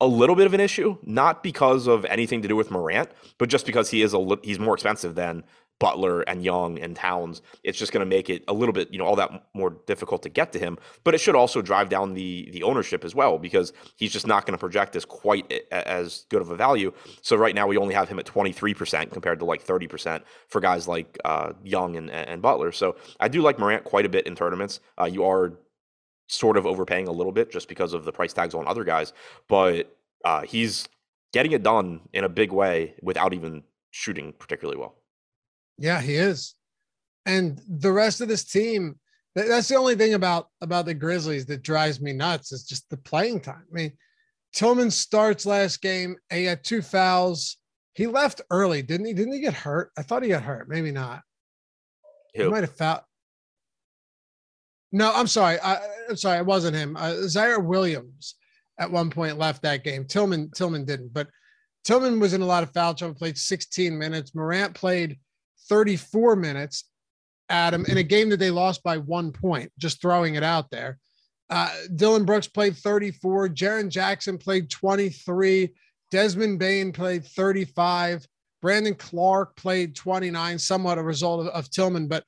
a little bit of an issue, not because of anything to do with Morant, but just because he is a he's more expensive than Butler and Young and Towns. It's just going to make it a little bit, you know, all that more difficult to get to him. But it should also drive down the the ownership as well because he's just not going to project as quite as good of a value. So right now we only have him at 23% compared to like 30% for guys like uh, Young and, and Butler. So I do like Morant quite a bit in tournaments. Uh, you are sort of overpaying a little bit just because of the price tags on other guys, but uh, he's getting it done in a big way without even shooting particularly well. Yeah, he is. And the rest of this team, that's the only thing about about the Grizzlies that drives me nuts is just the playing time. I mean, Tillman starts last game. He had two fouls. He left early, didn't he? Didn't he get hurt? I thought he got hurt. Maybe not. Who? He might have fouled. No, I'm sorry. I, am sorry. It wasn't him. Uh, Ziaire Williams at one point left that game. Tillman Tillman didn't, but Tillman was in a lot of foul trouble, played 16 minutes. Morant played 34 minutes, Adam, in a game that they lost by one point, just throwing it out there. Uh, Dillon Brooks played 34. Jaren Jackson played 23. Desmond Bane played 35. Brandon Clarke played 29, somewhat a result of, of Tillman, but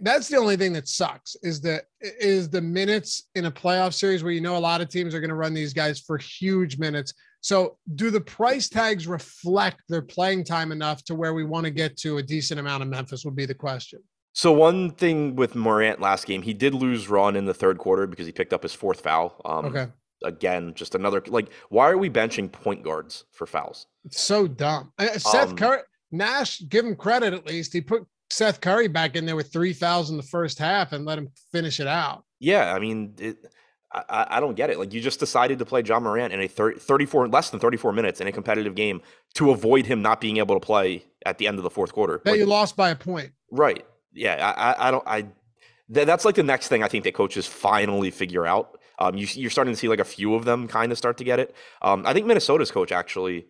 that's the only thing that sucks is the is the minutes in a playoff series where you know a lot of teams are going to run these guys for huge minutes. So, do the price tags reflect their playing time enough to where we want to get to a decent amount of Memphis? Would be the question. So one thing with Morant last game, he did lose run in the third quarter because he picked up his fourth foul. Um, okay. Again, just another like, why are we benching point guards for fouls? It's so dumb. Seth um, Curry, Nash, give him credit at least. He put Seth Curry back in there with 3,000 the first half and let him finish it out. Yeah, I mean, it, I, I, don't get it. Like you just decided to play John Morant in a 30, 34 less than 34 minutes in a competitive game to avoid him not being able to play at the end of the fourth quarter. That like, you lost by a point. Right. Yeah. I, I don't. I. Th- that's like the next thing I think that coaches finally figure out. Um, you, are starting to see like a few of them kind of start to get it. Um, I think Minnesota's coach actually.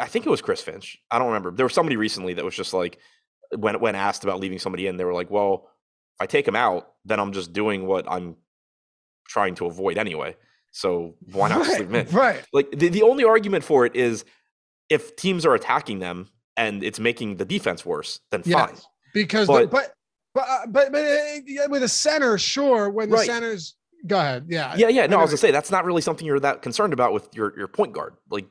I think it was Chris Finch. I don't remember. There was somebody recently that was just like, when when asked about leaving somebody in, they were like, "Well, if I take him out, then I'm just doing what I'm trying to avoid anyway. So *laughs* why not right, just leave him in?" Right. Like the, the only argument for it is if teams are attacking them and it's making the defense worse, then yes, fine. Because but but but, uh, but, but uh, with a center, sure. When the right. centers go ahead, yeah, yeah, yeah. No, I was gonna say that's not really something you're that concerned about with your your point guard. Like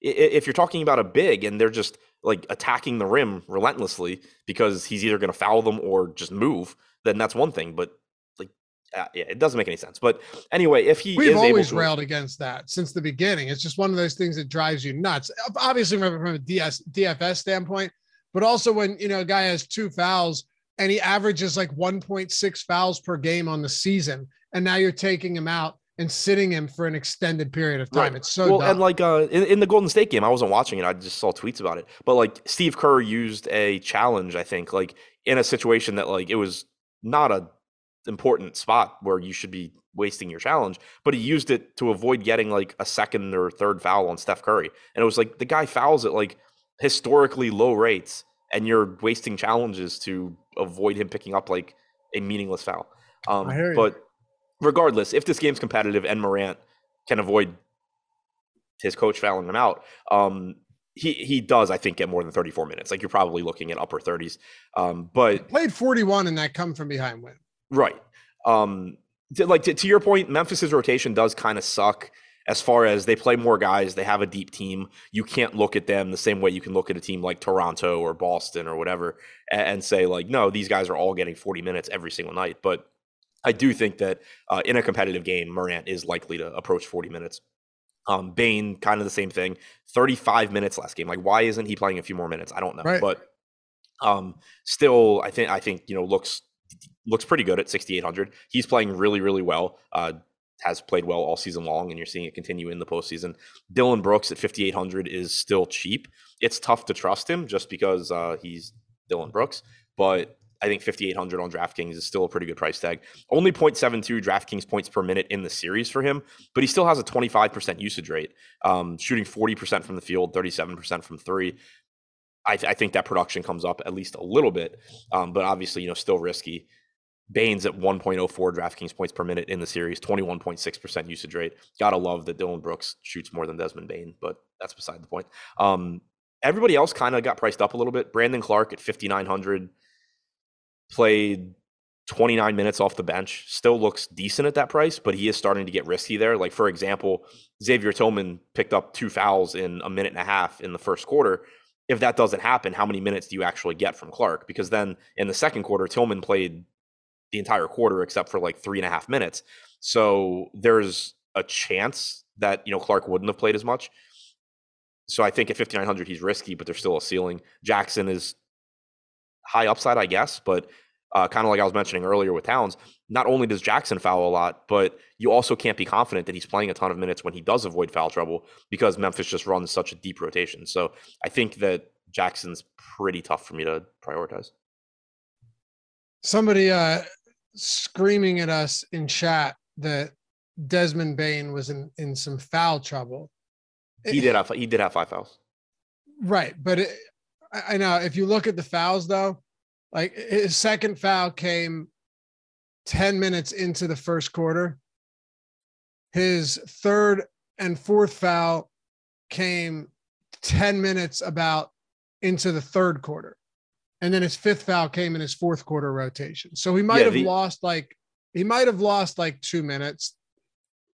if you're talking about a big and they're just like attacking the rim relentlessly because he's either going to foul them or just move, then that's one thing. But like, uh, yeah, it doesn't make any sense. But anyway, if he we've always to, railed against that since the beginning. It's just one of those things that drives you nuts. Obviously, remember from a DS, DFS standpoint, but also when you know a guy has two fouls and he averages like 1.6 fouls per game on the season, and now you're taking him out and sitting him for an extended period of time. Right. It's so well, dumb. and like uh, in, in, the Golden State game, I wasn't watching it. I just saw tweets about it. But like Steve Kerr used a challenge, I think, like in a situation that like it was not a important spot where you should be wasting your challenge, but he used it to avoid getting like a second or third foul on Steph Curry. And it was like the guy fouls at like historically low rates, and you're wasting challenges to avoid him picking up like a meaningless foul. Um, but regardless, if this game's competitive and Morant can avoid his coach fouling him out, um, he he does, I think, get more than 34 minutes. Like you're probably looking at upper 30s. Um, but he played 41 in that come from behind win. Right. Um, to, like to, to your point, Memphis's rotation does kind of suck as far as they play more guys, they have a deep team. You can't look at them the same way you can look at a team like Toronto or Boston or whatever and, and say like, no, these guys are all getting 40 minutes every single night. But I do think that uh, in a competitive game, Morant is likely to approach 40 minutes. Um, Bane, kind of the same thing. 35 minutes last game. Like, why isn't he playing a few more minutes? I don't know. Right. But um, still, I think I think you know looks looks pretty good at 6,800. He's playing really really well. Uh, has played well all season long, and you're seeing it continue in the postseason. Dillon Brooks at 5,800 is still cheap. It's tough to trust him just because uh, he's Dillon Brooks, but I think 5,800 on DraftKings is still a pretty good price tag. Only 0.72 DraftKings points per minute in the series for him, but he still has a 25% usage rate, um, shooting 40% from the field, 37% from three. I, th- I, think that production comes up at least a little bit, um, but obviously, you know, still risky. Bane's at 1.04 DraftKings points per minute in the series, 21.6% usage rate. Gotta love that Dillon Brooks shoots more than Desmond Bane, but that's beside the point. Um, everybody else kind of got priced up a little bit. Brandon Clarke at 5,900 played 29 minutes off the bench, still looks decent at that price, but he is starting to get risky there. Like, for example, Xavier Tillman picked up two fouls in a minute and a half in the first quarter. If that doesn't happen, how many minutes do you actually get from Clarke? Because then in the second quarter, Tillman played the entire quarter except for like three and a half minutes. So there's a chance that, you know, Clarke wouldn't have played as much. So I think at 5,900, he's risky, but there's still a ceiling. Jackson is high upside, I guess. But uh, kind of like I was mentioning earlier with Towns, not only does Jackson foul a lot, but you also can't be confident that he's playing a ton of minutes when he does avoid foul trouble because Memphis just runs such a deep rotation. So I think that Jackson's pretty tough for me to prioritize. Somebody uh, screaming at us in chat that Desmond Bane was in, in some foul trouble. he did have he did have five fouls. Right, but it, I know if you look at the fouls though, like his second foul came 10 minutes into the first quarter. His third and fourth foul came 10 minutes about into the third quarter. And then his fifth foul came in his fourth quarter rotation. So he might yeah, have the, lost like he might have lost like two minutes.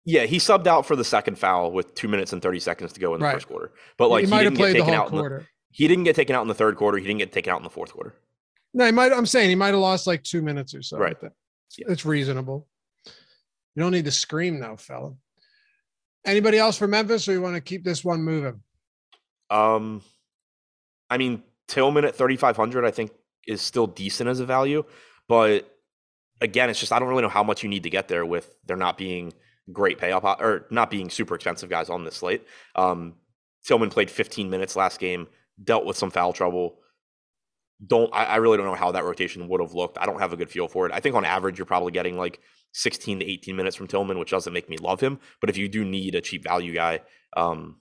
Yeah, he subbed out for the second foul with two minutes and 30 seconds to go in the right. first quarter. But like he, he didn't get taken out quarter. in the, he didn't get taken out in the third quarter. He didn't get taken out in the fourth quarter. No, he might. I'm saying he might have lost like two minutes or so. Right. Yeah. It's reasonable. You don't need to scream now, fella. Anybody else for Memphis, or you want to keep this one moving? Um, I mean, Tillman at 3,500, I think is still decent as a value, but again, it's just I don't really know how much you need to get there with there not being great payoff or not being super expensive guys on this slate. Um, Tillman played 15 minutes last game, dealt with some foul trouble don't I, I, really don't know how that rotation would have looked. I don't have a good feel for it. I think on average you're probably getting like 16 to 18 minutes from Tillman, which doesn't make me love him. But if you do need a cheap value guy, um,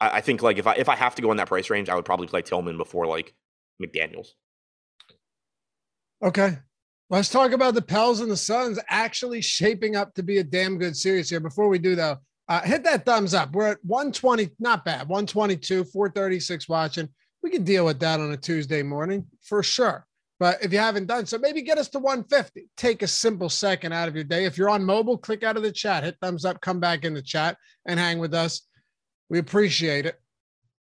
I, I think like if I if I have to go in that price range, I would probably play Tillman before like McDaniels. Okay. Let's talk about the Pels and the Suns actually shaping up to be a damn good series here. Before we do though, uh, hit that thumbs up. We're at 120, not bad, 122, 436 watching we can deal with that on a Tuesday morning for sure. But if you haven't done so, maybe get us to 150. Take a simple second out of your day. If you're on mobile, click out of the chat, hit thumbs up, come back in the chat and hang with us. We appreciate it.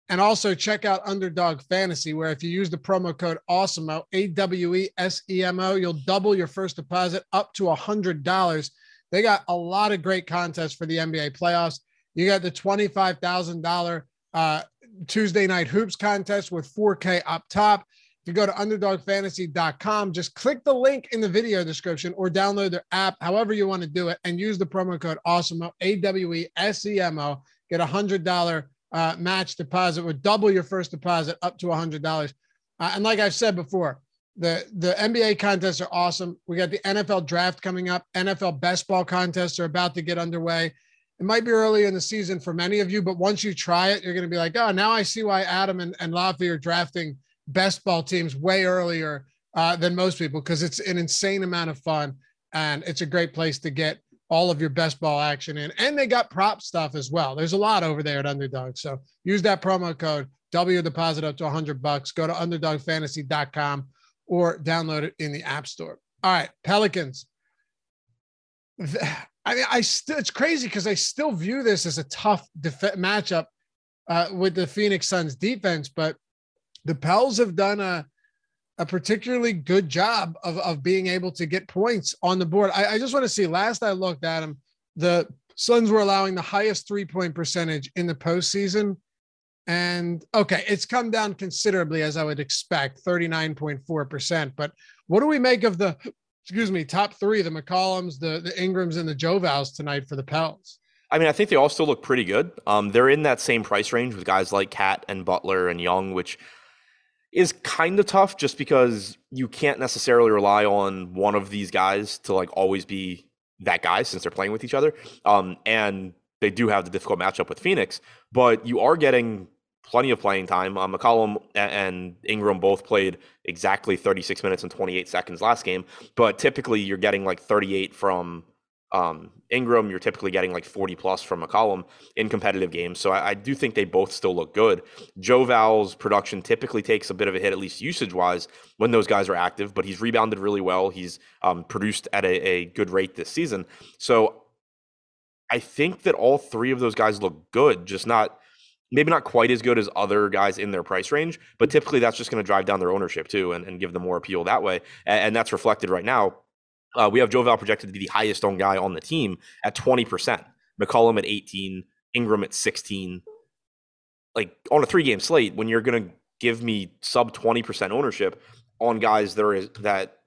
And also check out Underdog Fantasy, where if you use the promo code AWESEMO, A W E S E M O, you'll double your first deposit up to $100. They got a lot of great contests for the NBA playoffs. You got the $25,000 uh, Tuesday night hoops contest with 4K up top. If you go to underdogfantasy.com, just click the link in the video description or download their app, however you want to do it, and use the promo code AWESEMO, A W E S E M O. Get a $100 uh, match deposit with double your first deposit up to a $100. Uh, and like I've said before, the, the NBA contests are awesome. We got the NFL draft coming up, NFL best ball contests are about to get underway it might be early in the season for many of you, but once you try it, you're going to be like, oh, now I see why Adam and, and Lavi are drafting best ball teams way earlier uh, than most people because it's an insane amount of fun and it's a great place to get all of your best ball action in. And they got prop stuff as well. There's a lot over there at Underdog. So use that promo code, W deposit up to 100 bucks. Go to underdogfantasy.com or download it in the App Store. All right, Pelicans. I mean, I still it's crazy because I still view this as a tough def- matchup uh, with the Phoenix Suns defense, but the Pels have done a a particularly good job of, of being able to get points on the board. I, I just want to see. Last I looked at them, the Suns were allowing the highest three point percentage in the postseason. And okay, it's come down considerably as I would expect, 39.4%. But what do we make of the excuse me, top three, the McCollums, the, the Ingrams, and the Jovals tonight for the Pels. I mean, I think they all still look pretty good. Um, they're in that same price range with guys like KAT and Butler and Young, which is kind of tough just because you can't necessarily rely on one of these guys to like always be that guy since they're playing with each other. Um, and they do have the difficult matchup with Phoenix, but you are getting plenty of playing time. Um, McCollum and Ingram both played exactly 36 minutes and 28 seconds last game, but typically you're getting like 38 from um, Ingram. You're typically getting like 40 plus from McCollum in competitive games. So I, I do think they both still look good. Joe Val's production typically takes a bit of a hit, at least usage wise, when those guys are active, but he's rebounded really well. He's um, produced at a, a good rate this season. So I think that all three of those guys look good, just not maybe not quite as good as other guys in their price range, but typically that's just going to drive down their ownership too and, and give them more appeal that way. And, and that's reflected right now. Uh, we have Joe Val projected to be the highest owned guy on the team at 20%, McCollum at 18, Ingram at 16. Like on a three game slate, when you're going to give me sub 20% ownership on guys that are that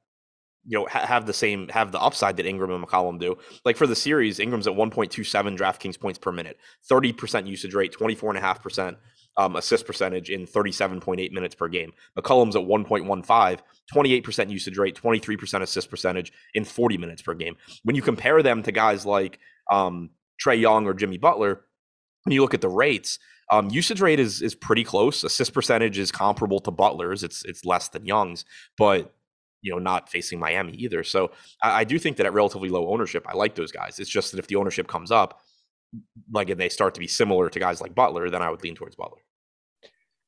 you know ha- have the same have the upside that Ingram and McCollum do. Like for the series, Ingram's at 1.27 DraftKings points per minute, 30% usage rate, 24.5% um, assist percentage in 37.8 minutes per game. McCollum's at 1.15, 28% usage rate, 23% assist percentage in 40 minutes per game. When you compare them to guys like um, Trae Young or Jimmy Butler, when you look at the rates, um, usage rate is is pretty close. Assist percentage is comparable to Butler's. It's it's less than Young's, but you know, not facing Miami either. So I, I, do think that at relatively low ownership, I like those guys. It's just that if the ownership comes up, like and they start to be similar to guys like Butler, then I would lean towards Butler.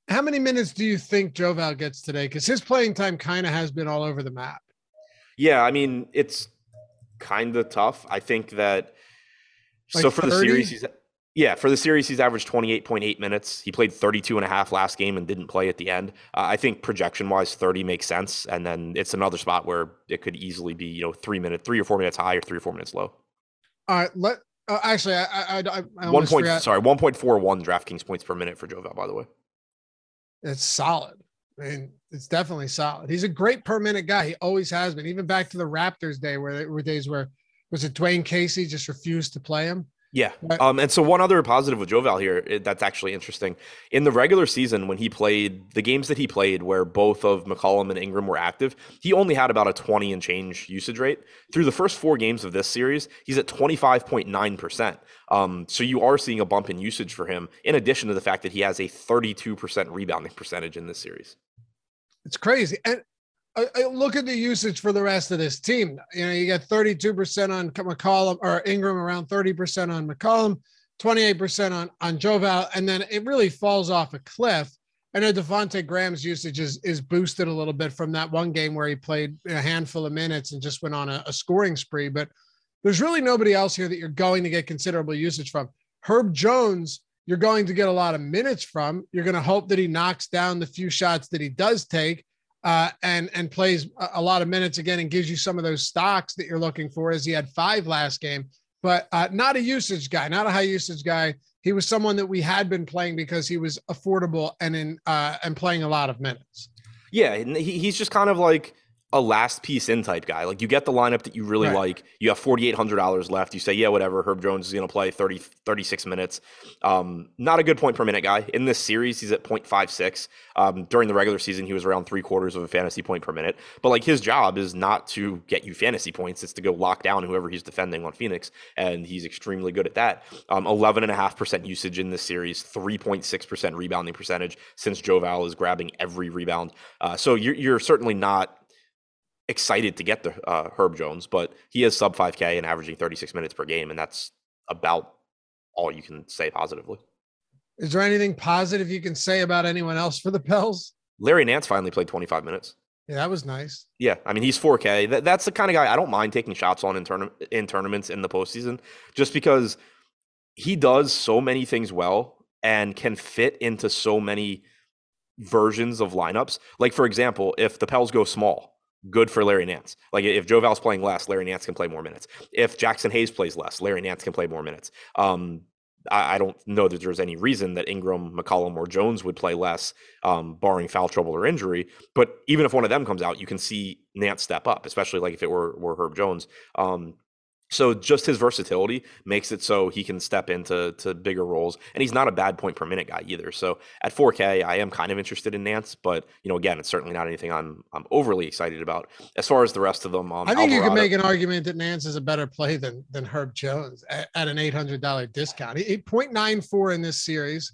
How many minutes do you think Joval gets today? Because his playing time kind of has been all over the map. Yeah, I mean, it's kind of tough. I think that like so for 30? the series, he's yeah, for the series, he's averaged 28.8 minutes. He played 32 and a half last game and didn't play at the end. Uh, I think projection wise, 30 makes sense. And then it's another spot where it could easily be, you know, three minutes, three or four minutes high or three or four minutes low. All right. Let, uh, actually, I, I, I, I one point, forgot. sorry, 1.41 DraftKings points per minute for Joval, by the way. It's solid. I mean, it's definitely solid. He's a great per minute guy. He always has been, even back to the Raptors day where there were days where was it Dwane Casey just refused to play him? Yeah. Um, and so one other positive with Joval here that's actually interesting. In the regular season, when he played the games that he played where both of McCollum and Ingram were active, he only had about a 20 and change usage rate. Through the first four games of this series, he's at 25.9%. Um, so you are seeing a bump in usage for him, in addition to the fact that he has a 32% rebounding percentage in this series. It's crazy. And I, I look at the usage for the rest of this team. You know, you got 32% on McCollum or Ingram, around 30% on McCollum, 28% on on Joval, and then it really falls off a cliff. I know Devonte Graham's usage is is boosted a little bit from that one game where he played a handful of minutes and just went on a, a scoring spree. But there's really nobody else here that you're going to get considerable usage from. Herb Jones, you're going to get a lot of minutes from. You're going to hope that he knocks down the few shots that he does take uh, and and plays a lot of minutes again and gives you some of those stocks that you're looking for. As he had five last game, but uh, not a usage guy, not a high usage guy. He was someone that we had been playing because he was affordable and in uh, and playing a lot of minutes. Yeah, he, he's just kind of like a last piece in type guy. Like you get the lineup that you really right. like. You have $4,800 left. You say, yeah, whatever. Herb Jones is going to play 30, 36 minutes. Um, not a good point per minute guy. In this series, he's at 0.56. Um, during the regular season, he was around three quarters of a fantasy point per minute. But like his job is not to get you fantasy points. It's to go lock down whoever he's defending on Phoenix. And he's extremely good at that. Um, 11.5% usage in this series, 3.6% rebounding percentage since Joval is grabbing every rebound. Uh, so you're, you're certainly not excited to get the uh, Herb Jones, but he is sub 5K and averaging 36 minutes per game, and that's about all you can say positively. Is there anything positive you can say about anyone else for the Pels? Larry Nance finally played 25 minutes. Yeah, that was nice. Yeah, I mean he's 4K. That, that's the kind of guy I don't mind taking shots on in, tourna- in tournaments in the postseason, just because he does so many things well and can fit into so many versions of lineups. Like for example, if the Pels go small, good for Larry Nance. Like if Joval's playing less, Larry Nance can play more minutes. If Jaxson Hayes plays less, Larry Nance can play more minutes. Um, I, I, don't know that there's any reason that Ingram, McCollum, or Jones would play less, um, barring foul trouble or injury. But even if one of them comes out, you can see Nance step up, especially like if it were were Herb Jones. Um, so just his versatility makes it so he can step into to bigger roles, and he's not a bad point per minute guy either. So at 4K, I am kind of interested in Nance, but you know, again, it's certainly not anything I'm I'm overly excited about. As far as the rest of them, um, I think Alvarado, you can make an argument that Nance is a better play than than Herb Jones at, at an $800 discount. He, 0.94 in this series.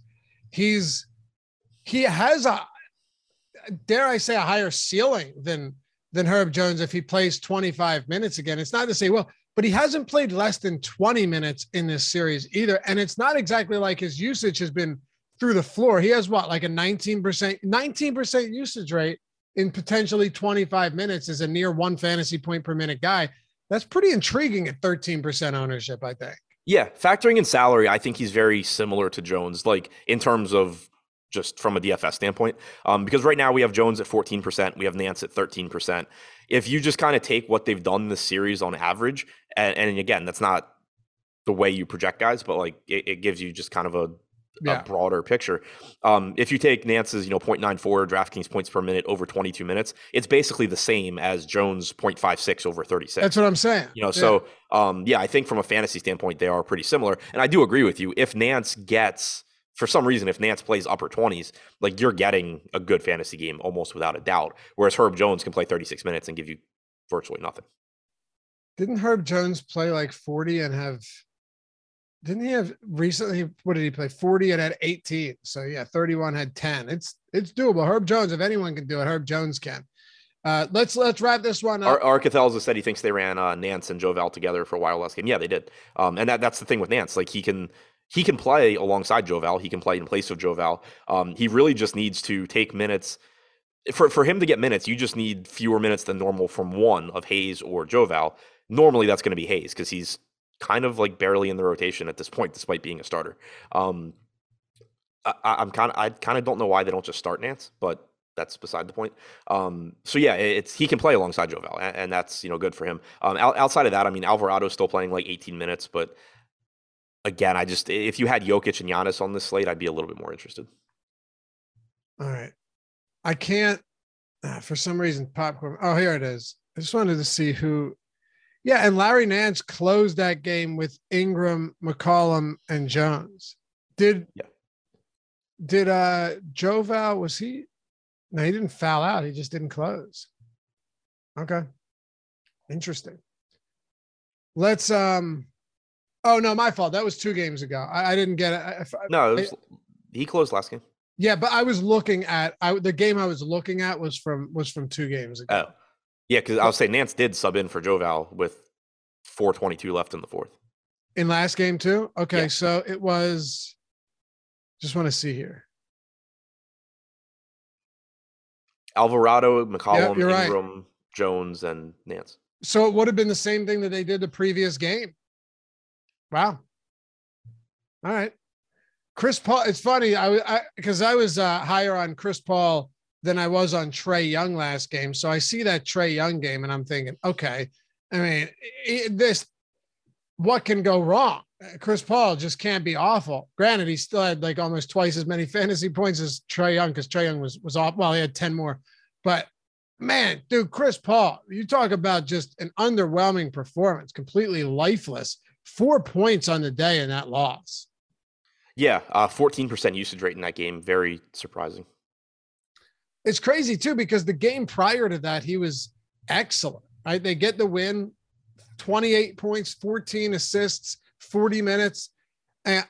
He's he has a dare I say a higher ceiling than than Herb Jones if he plays 25 minutes again. It's not to say, well, but he hasn't played less than 20 minutes in this series either. And it's not exactly like his usage has been through the floor. He has what, like a 19%, 19% usage rate in potentially 25 minutes as a near one fantasy point per minute guy. That's pretty intriguing at 13% ownership, I think. Yeah, factoring in salary, I think he's very similar to Jones, like in terms of just from a DFS standpoint. Um, because right now we have Jones at 14%, we have Nance at 13%. If you just kind of take what they've done this series on average, and, and, again, that's not the way you project guys, but like it, it gives you just kind of a, yeah. a broader picture. Um, if you take Nance's, you know, 0.94 DraftKings points per minute over 22 minutes, it's basically the same as Jones 0.56 over 36. That's what I'm saying. You know, yeah. so um, yeah, I think from a fantasy standpoint, they are pretty similar. And I do agree with you. If Nance gets for some reason, if Nance plays upper 20s, like you're getting a good fantasy game almost without a doubt. Whereas Herb Jones can play 36 minutes and give you virtually nothing. Didn't Herb Jones play like 40 and have didn't he have recently? What did he play? 40 and had 18. So yeah, 31 had 10. It's it's doable. Herb Jones, if anyone can do it, Herb Jones can. Uh, let's let's wrap this one up. Ar- Arcathelza said he thinks they ran uh, Nance and Joval together for a while last game. Yeah, they did. Um, and that that's the thing with Nance. Like he can he can play alongside Joval. He can play in place of Joval. Um, he really just needs to take minutes. For, for him to get minutes, you just need fewer minutes than normal from one of Hayes or Joval. Normally, that's going to be Hayes because he's kind of like barely in the rotation at this point, despite being a starter. Um, I, am kind of I kind of don't know why they don't just start Nance, but that's beside the point. Um, so yeah, it's he can play alongside Joval, and, and that's you know good for him. Um, outside of that, I mean Alvarado's still playing like 18 minutes, but again, I just if you had Jokic and Giannis on this slate, I'd be a little bit more interested. All right, I can't uh, for some reason popcorn. Oh, here it is. I just wanted to see who yeah, and Larry Nance closed that game with Ingram, McCollum, and Jones. Did yeah. did uh Joval was he no, he didn't foul out, he just didn't close. Okay. Interesting. Let's um oh no, my fault. That was two games ago. I, I didn't get it. I, no, it was, he closed last game. Yeah, but I was looking at I the game I was looking at was from was from two games ago. Oh. Yeah, because I was saying Nance did sub in for Joval with 422 left in the fourth. In last game too? Okay, yeah. so it was just want to see here. Alvarado, McCollum, yep, Ingram, right. Jones, and Nance. So it would have been the same thing that they did the previous game. Wow. All right. Chris Paul. It's funny. I because I, I, was uh, higher on Chris Paul than I was on Trae Young last game. So I see that Trae Young game and I'm thinking, okay, I mean, this, what can go wrong? Chris Paul just can't be awful. Granted, he still had like almost twice as many *laughs* fantasy points as Trae Young because Trae Young was was off. Well, he had 10 more. But man, dude, Chris Paul, you talk about just an underwhelming performance, completely lifeless. Four points on the day in that loss. Yeah, uh, 14% usage rate in that game. Very surprising. It's crazy too because the game prior to that he was excellent. Right, they get the win, 28 points, 14 assists, 40 minutes, and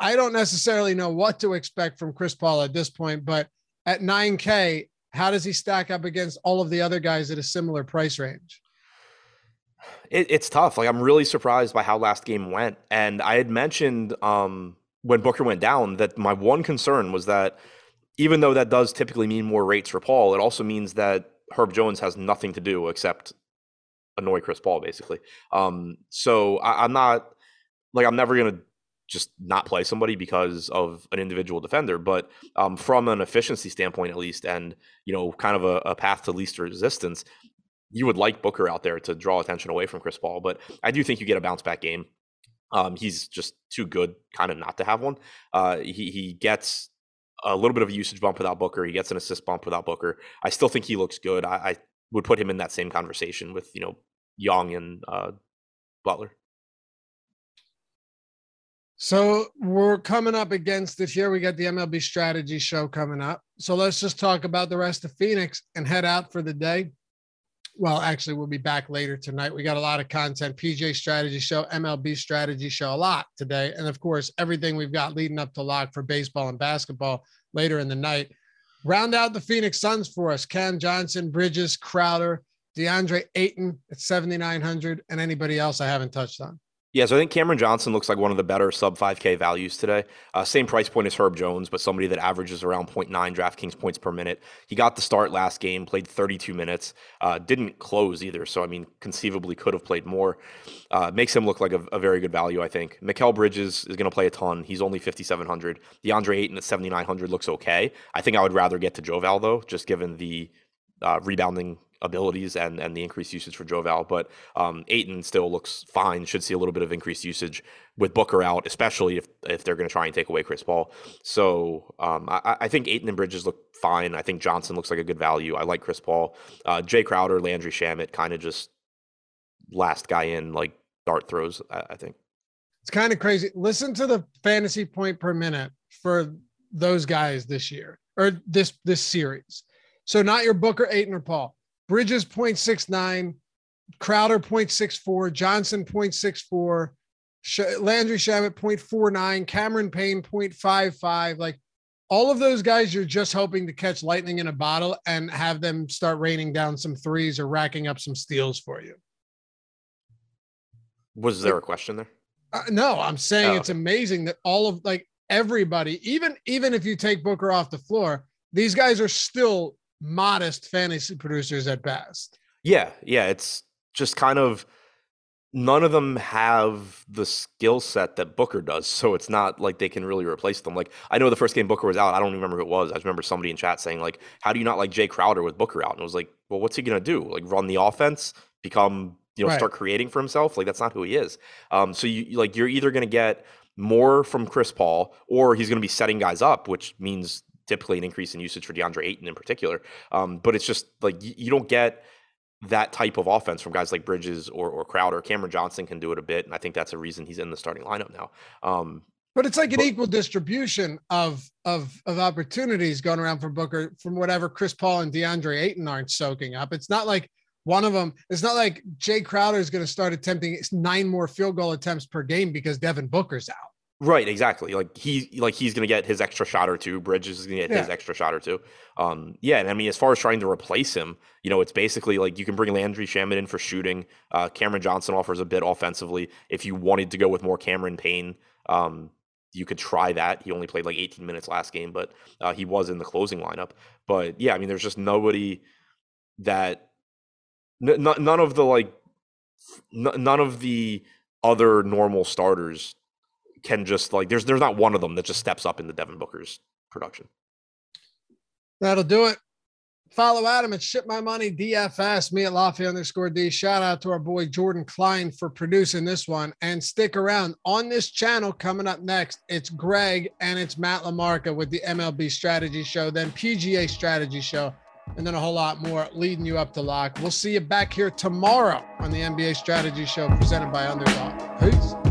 I don't necessarily know what to expect from Chris Paul at this point, but at 9K, how does he stack up against all of the other guys at a similar price range? It, it's tough. Like I'm really surprised by how last game went, and I had mentioned um, when Booker went down that my one concern was that even though that does typically mean more rates for Paul, it also means that Herb Jones has nothing to do except annoy Chris Paul, basically. Um, so I, am not like I'm never gonna just not play somebody because of an individual defender, but um, from an efficiency standpoint, at least, and you know, kind of a, a path to least resistance, you would like Booker out there to draw attention away from Chris Paul. But I do think you get a bounce back game. Um, he's just too good, kind of not to have one. Uh, he he gets a little bit of a usage bump without Booker. He gets an assist bump without Booker. I still think he looks good. I, I would put him in that same conversation with you know Young and uh, Butler. So we're coming up against this year. We got the MLB strategy show coming up. So let's just talk about the rest of Phoenix and head out for the day. Well, actually, we'll be back later tonight. We got a lot of content PGA strategy show, MLB strategy show, a lot today. And of course, everything we've got leading up to lock for baseball and basketball later in the night. Round out the Phoenix Suns for us Cam Johnson, Bridges, Crowder, DeAndre Ayton at 7,900, and anybody else I haven't touched on. Yeah, so I think Cameron Johnson looks like one of the better sub 5K values today. Uh, same price point as Herb Jones, but somebody that averages around 0.9 DraftKings points per minute. He got the start last game, played 32 minutes, uh, didn't close either. So, I mean, conceivably could have played more. Uh, makes him look like a, a, very good value, I think. Mikal Bridges is going to play a ton. He's only 5,700. DeAndre Ayton at 7,900 looks okay. I think I would rather get to Joval, though, just given the uh, rebounding abilities and and the increased usage for Joval. But um, Ayton still looks fine. Should see a little bit of increased usage with Booker out, especially if if they're going to try and take away Chris Paul. So um, I, I, think Ayton and Bridges look fine. I think Johnson looks like a good value. I like Chris Paul. Uh, Jae Crowder, Landry Shamet, kind of just last guy in like dart throws. I, I think it's kind of crazy. Listen to the fantasy point per minute for those guys this year or this this series. So not your Booker, Ayton, or Paul. Bridges 0.69, Crowder 0.64, Johnson 0.64, Landry Shamet 0.49, Cameron Payne 0.55. Like all of those guys, you're just hoping to catch lightning in a bottle and have them start raining down some threes or racking up some steals for you. Was there a question there? Uh, no, I'm saying oh, it's amazing that all of like everybody, even even if you take Booker off the floor, these guys are still modest fantasy producers at best. Yeah, yeah, it's just kind of none of them have the skill set that Booker does, so it's not like they can really replace them. Like I know the first game Booker was out, I don't remember who it was. I remember somebody in chat saying like, "How do you not like Jae Crowder with Booker out?" And I was like, "Well, what's he gonna do? Like run the offense, become you know right. start creating for himself? Like that's not who he is." Um, so you like you're either gonna get more from Chris Paul, or he's gonna be setting guys up, which means typically an increase in usage for DeAndre Ayton in particular. Um, but it's just like you, you don't get that type of offense from guys like Bridges or, or Crowder. Cameron Johnson can do it a bit, and I think that's a reason he's in the starting lineup now. Um, but it's like an but, equal distribution of of of opportunities going around for Booker from whatever Chris Paul and DeAndre Ayton aren't soaking up. It's not like one of them. It's not like Jae Crowder is going to start attempting nine more field goal attempts per game because Devin Booker's out. Right, exactly. Like he like he's gonna get his extra shot or two. Bridges is gonna get yeah. his extra shot or two. Um, yeah, and I mean, as far as trying to replace him, you know, it's basically like you can bring Landry Shamet in for shooting. Uh, Cameron Johnson offers a bit offensively. If you wanted to go with more Cameron Payne, um, you could try that. He only played like 18 minutes last game, but uh, he was in the closing lineup. But yeah, I mean, there's just nobody that n- n- none of the like n- none of the other normal starters can just like there's there's not one of them that just steps up in the Devin Booker's production. That'll do it. Follow Adam at Ship My Money DFS, me at Lafayette underscore D. Shout out to our boy Jordan Klein for producing this one. And stick around on this channel coming up next. It's Greg and it's Matt LaMarca with the MLB Strategy Show, then PGA Strategy Show, and then a whole lot more leading you up to lock. We'll see you back here tomorrow on the NBA Strategy Show presented by Underdog. Peace.